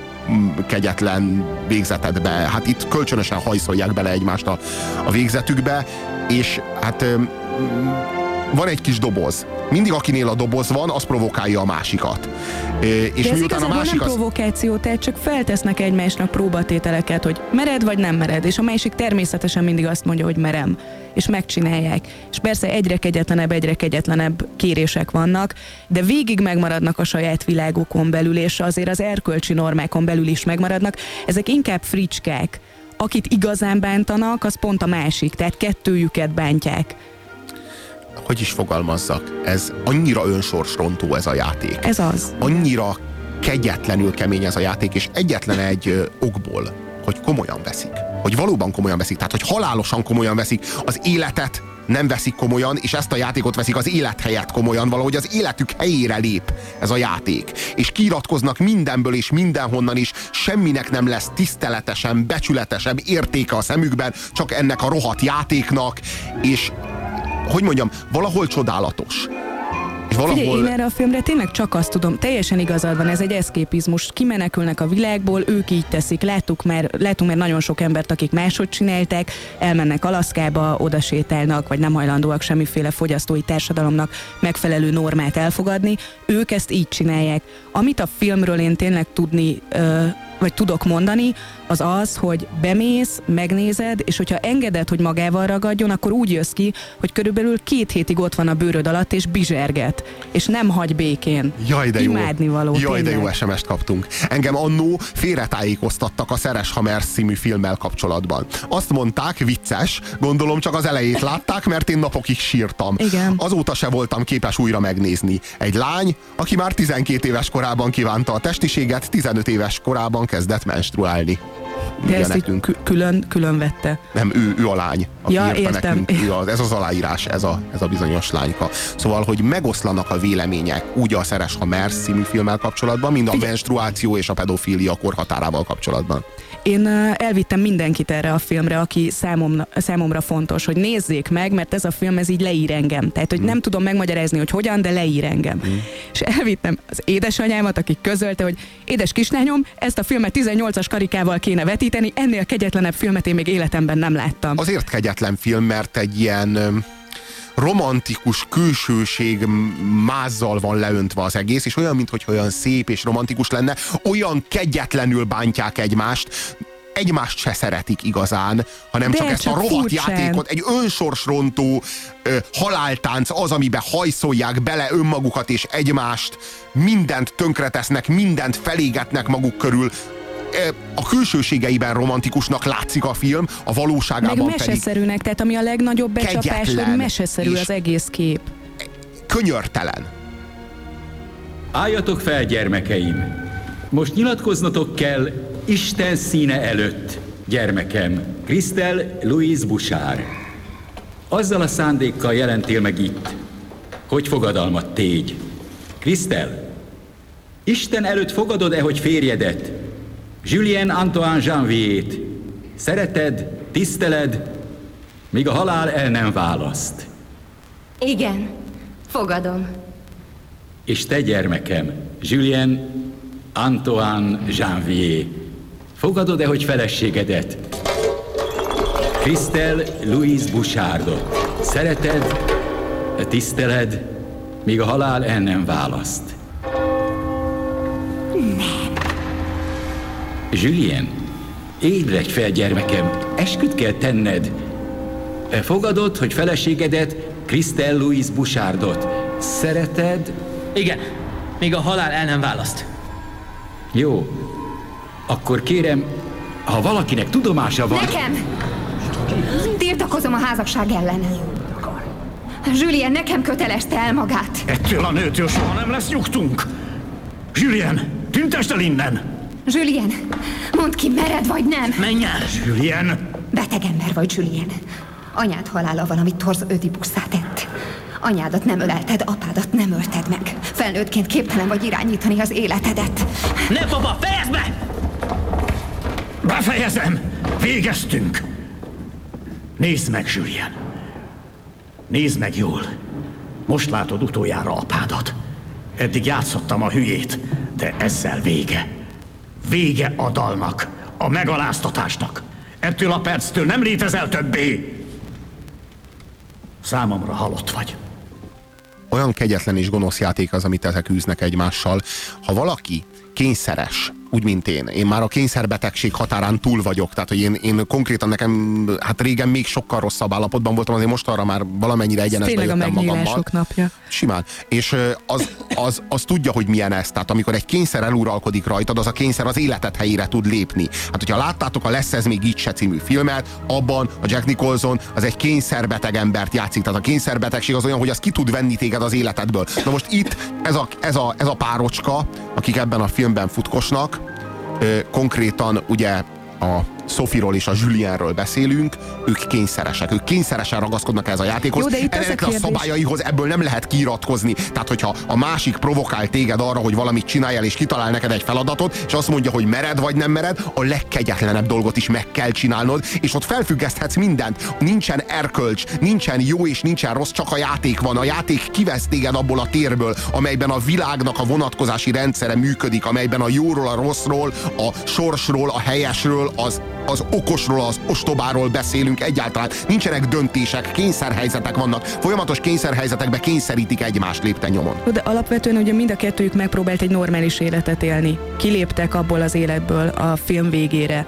kegyetlen végzetedbe. Hát itt kölcsönösen hajszolják bele egymást a, a végzetükbe, és hát van egy kis doboz. Mindig akinél a doboz van, az provokálja a másikat. Ö, És De ez miután a másik nem az... provokáció, tehát csak feltesznek egymásnak próbatételeket, hogy mered vagy nem mered, és a másik természetesen mindig azt mondja, hogy merem, és megcsinálják. És persze egyre kegyetlenebb, egyre kegyetlenebb kérések vannak, de végig megmaradnak a saját világokon belül, és azért az erkölcsi normákon belül is megmaradnak. Ezek inkább fricskák. Akit igazán bántanak, az pont a másik, tehát kettőjüket bántják. Hogy is fogalmazzak, ez annyira önsorsrontó ez a játék. Ez az. Annyira kegyetlenül kemény ez a játék, és egyetlen egy okból, hogy komolyan veszik. Hogy valóban komolyan veszik. Tehát, hogy halálosan komolyan veszik az életet, nem veszik komolyan, és ezt a játékot veszik az élet helyett komolyan, valahogy az életük helyére lép ez a játék. És kiiratkoznak mindenből és mindenhonnan is, semminek nem lesz tiszteletesen, becsületesebb értéke a szemükben, csak ennek a rohadt játéknak, és hogy mondjam, valahol csodálatos. És Figyelj, valahol... én erre a filmre tényleg csak azt tudom, teljesen igazad van, ez egy eszképizmus. Kimenekülnek a világból, ők így teszik. Láttuk már, látunk már nagyon sok embert, akik máshogy csinálták, elmennek Alaszkába, oda sétálnak, vagy nem hajlandóak semmiféle fogyasztói társadalomnak megfelelő normát elfogadni. Ők ezt így csinálják. Amit a filmről én tényleg tudni, vagy tudok mondani, az az, hogy bemész, megnézed, és hogyha engeded, hogy magával ragadjon, akkor úgy jössz ki, hogy körülbelül két hétig ott van a bőröd alatt, és bizserget, és nem hagy békén. Jaj, de jó. Imádnivaló, Jaj, de jó tényleg. SMS-t kaptunk. Engem annó félretájékoztattak a Szeres Hamers című filmmel kapcsolatban. Azt mondták, vicces, gondolom csak az elejét látták, mert én napokig sírtam. Igen. Azóta se voltam képes újra megnézni. Egy lány, aki már 12 éves korában kívánta a testiséget, 15 éves korában kezdett menstruálni. De ezt nekünk. kü- külön, külön vette. Nem, ő, ő a lány. Aki Ja, írta értem. nekünk, igaz, ez az aláírás, ez a, ez a bizonyos lányka. Szóval, hogy megoszlanak a vélemények úgy a Szeres ha Mersz című filmmel kapcsolatban, mind a menstruáció és a pedofília korhatárával kapcsolatban. Én elvittem mindenkit erre a filmre, aki számomra, számomra fontos, hogy nézzék meg, mert ez a film ez így leír engem. Tehát, hogy nem tudom megmagyarázni, hogy hogyan, de leír engem. És elvittem az édesanyámat, aki közölte, hogy édes kislányom, ezt a filmet 18-as karikával kéne vetíteni, ennél kegyetlenebb filmet én még életemben nem láttam. Azért kegyetlen film, mert egy ilyen romantikus külsőség mázzal van leöntve az egész, és olyan, mintha olyan szép és romantikus lenne, olyan kegyetlenül bántják egymást, egymást se szeretik igazán, hanem De csak ezt csak a rohadt furcsán. játékot, egy önsorsrontó ö, haláltánc az, amiben hajszolják bele önmagukat és egymást, mindent tönkretesznek, mindent felégetnek maguk körül. A külsőségeiben romantikusnak látszik a film, a Meg valóságában pedig meseszerűnek, tehát ami a legnagyobb becsapás, hogy meseszerű az egész kép. könyörtelen. Álljatok fel, gyermekeim! Most nyilatkoznatok kell Isten színe előtt, gyermekem, Krisztel Louise Bouchard. Azzal a szándékkal jelentél meg itt, hogy fogadalmat tégy. Krisztel, Isten előtt fogadod-e, hogy férjedet, Julien Antoine Janvier-t, szereted, tiszteled, míg a halál el nem választ. Igen, fogadom. És te gyermekem, Julien Antoine Janvier, fogadod-e, hogy feleségedet? Christelle Louise Bouchardot. Szereted, tiszteled, míg a halál el nem választ. Nem. Julien, ébredj fel, gyermekem, esküt kell tenned. Fogadod, hogy feleségedet, Christelle Louise Bouchardot. Szereted? Igen, még a halál el nem választ. Jó. Akkor kérem, ha valakinek tudomása van... Nekem! Tiltakozom a házasság ellen. Julien nekem kötelezte el magát. Ettől a nőtől soha nem lesz nyugtunk. Julien, tüntesd el innen! Julien, mondd ki, mered vagy nem? Menj el! Julien! Beteg ember vagy, Julien. Anyád halála van, amit Torz Ödipusszá tett. Anyádat nem ölelted, apádat nem ölted meg. Felnőttként képtelen vagy irányítani az életedet. Ne, papa, fejezd be! Befejezem! Végeztünk! Nézd meg, Julien! Nézd meg jól! Most látod utoljára apádat. Eddig játszottam a hülyét, de ezzel vége. Vége a dalnak, a megaláztatásnak. Ettől a perctől nem létezel többé. Számomra halott vagy. olyan kegyetlen és gonosz játék az, amit ezek űznek egymással. Ha valaki kényszeres, úgy, mint én. Én már a kényszerbetegség határán túl vagyok, tehát hogy én, én konkrétan nekem, hát régen még sokkal rosszabb állapotban voltam, azért most arra már valamennyire egyenesbe jöttem magammal. napja. Simán. És az, az, az tudja, hogy milyen ez. Tehát amikor egy kényszer eluralkodik rajtad, az a kényszer az életed helyére tud lépni. Hát hogyha láttátok a Lesz ez még így se című filmet, abban a Jack Nicholson az egy kényszerbeteg embert játszik. Tehát a kényszerbetegség az olyan, hogy az ki tud venni téged az életedből. Na most itt ez a, ez a, ez a párocska, akik ebben a filmben futkosnak, konkrétan ugye a Sophie-ról és a Julienről beszélünk, ők kényszeresek, ők kényszeresen ragaszkodnak ez a játékhoz. Jó, de itt az a a, szabályaihoz ebből nem lehet kiiratkozni. Tehát, hogyha a másik provokál téged arra, hogy valamit csináljál, és kitalál neked egy feladatot, és azt mondja, hogy mered vagy nem mered, a legkegyetlenebb dolgot is meg kell csinálnod, és ott felfüggeszthetsz mindent. Nincsen erkölcs, nincsen jó és nincsen rossz, csak a játék van. A játék kivesz téged abból a térből, amelyben a világnak a vonatkozási rendszere működik, amelyben a jóról, a rosszról, a sorsról, a helyesről, az, az okosról, az ostobáról beszélünk egyáltalán. Nincsenek döntések, kényszerhelyzetek vannak. Folyamatos kényszerhelyzetekbe kényszerítik egymást lépten nyomon. De alapvetően ugye mind a kettőjük megpróbált egy normális életet élni. Kiléptek abból az életből a film végére.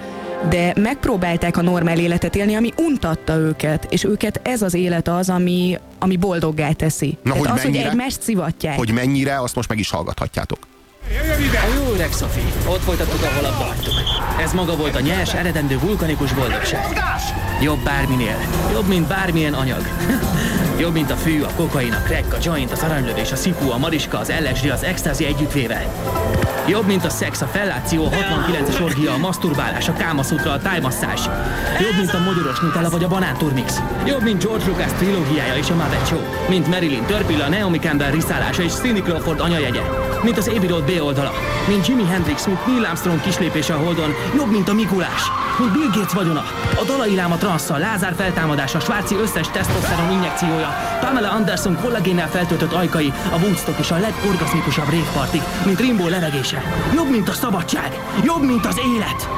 De megpróbálták a normál életet élni, ami untatta őket, és őket ez az élet az, ami, ami boldoggá teszi. Na, Tehát hogy az, hogy mennyire? egymást szivatják. Hogy mennyire, azt most meg is hallgathatjátok. A jó öreg Sophie, ott folytattuk, ahol abba hagytuk. Ez maga volt a nyers, eredendő vulkanikus boldogság. Jobb bárminél. Jobb, mint bármilyen anyag. Jobb, mint a fű, a kokain, a crack, a joint, az aranylövés, a szipu, a mariska, az LSD, az extázi együttvéve. Jobb, mint a szex, a felláció, a 69-es orgia, a masturbálás, a kámaszutra, a tájmasszás. Jobb, mint a mogyoros nutella vagy a banánturmix. Jobb, mint George Lucas trilógiája és a Muppet Show. Mint Marilyn Törpilla, Naomi Campbell riszálása és Cindy Crawford anyajegye. Mint az Abbey Road oldala. Mint Jimi Hendrix, mint Neil Armstrong kislépése a Holdon. Jobb, mint a Mikulás. Mint Bill Gates vagyona. A Dalai Láma transzsal, Lázár feltámadása, Sváci összes tesztoszteron injekciója. Pamela Anderson kollagénnel feltöltött ajkai, a Woodstock és a legorgaszmikusabb révpartik, mint Rimbo levegése. Jobb, mint a szabadság. Jobb, mint az élet.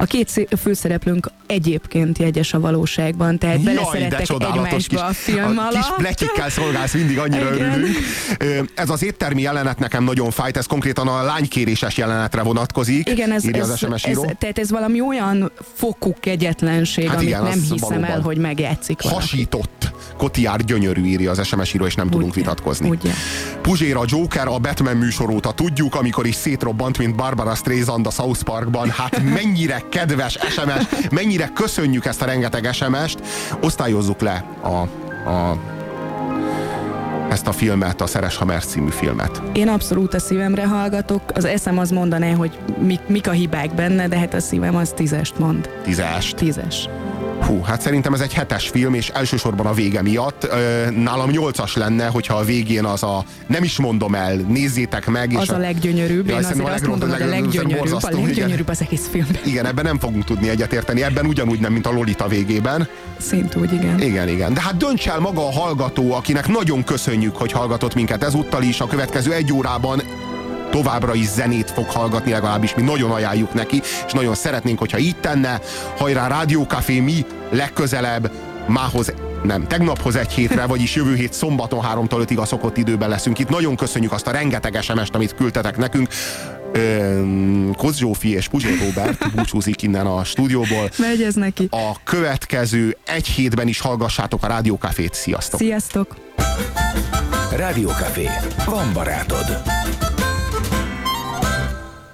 A két főszereplőnk egyébként jegyes a valóságban, tehát Jaj, beleszerettek egymásba kis, a film a alatt. kis pletyikkel szolgálsz, mindig annyira Igen. örülünk. Ez az éttermi jelenet nekem nagyon fájt, ez konkrétan a lánykéréses jelenetre vonatkozik. Igen, ez, írja ez, az SMS ez, író. tehát ez valami olyan fokú kegyetlenség, Hát amit igen, nem hiszem valóban. el, hogy megjátszik valaki. Hasított. Kotiár gyönyörű írja az SMS író, és nem tudunk vitatkozni. Ugye. Puzsér a Joker a Batman műsor óta tudjuk, amikor is szétrobbant, mint Barbara Streisand a South Parkban. Hát mennyire kedves SMS, mennyire köszönjük ezt a rengeteg SMS-t. Osztályozzuk le a, a ezt a filmet, a Szeres Hamer című filmet. Én abszolút a szívemre hallgatok, az eszem az mondaná, hogy mik, mik a hibák benne, de hát a szívem az tízest mond. Tízest. Tízes. Hú, hát szerintem ez egy hetes film, és elsősorban a vége miatt. Ö, nálam nyolcas lenne, hogyha a végén az a, nem is mondom el, nézzétek meg. Az és a leggyönyörűbb, én szerintem azért azt mondom, hogy a leggyönyörűbb, a igen. leggyönyörűbb az egész film. Igen, ebben nem fogunk tudni egyetérteni, ebben ugyanúgy nem, mint a Lolita végében. Szint úgy, igen. Igen, igen. De hát dönts el maga a hallgató, akinek nagyon köszönjük, hogy hallgatott minket ezúttal is. A következő egy órában továbbra is zenét fog hallgatni, legalábbis mi nagyon ajánljuk neki, és nagyon szeretnénk, hogyha így tenne. Hajrá Rádiókafé, mi legközelebb mához nem, tegnaphoz egy hétre, vagyis jövő hét szombaton 3-tól 5-ig a szokott időben leszünk itt. Nagyon köszönjük azt a rengeteg SMS-t, amit küldtetek nekünk. Koz Zsófi és Puzsér Robert búcsúzik innen a stúdióból. Megy ez neki. A következő egy hétben is hallgassátok a Rádiókafét. Sziasztok! Sziasztok! Rádiókafé. Van barátod.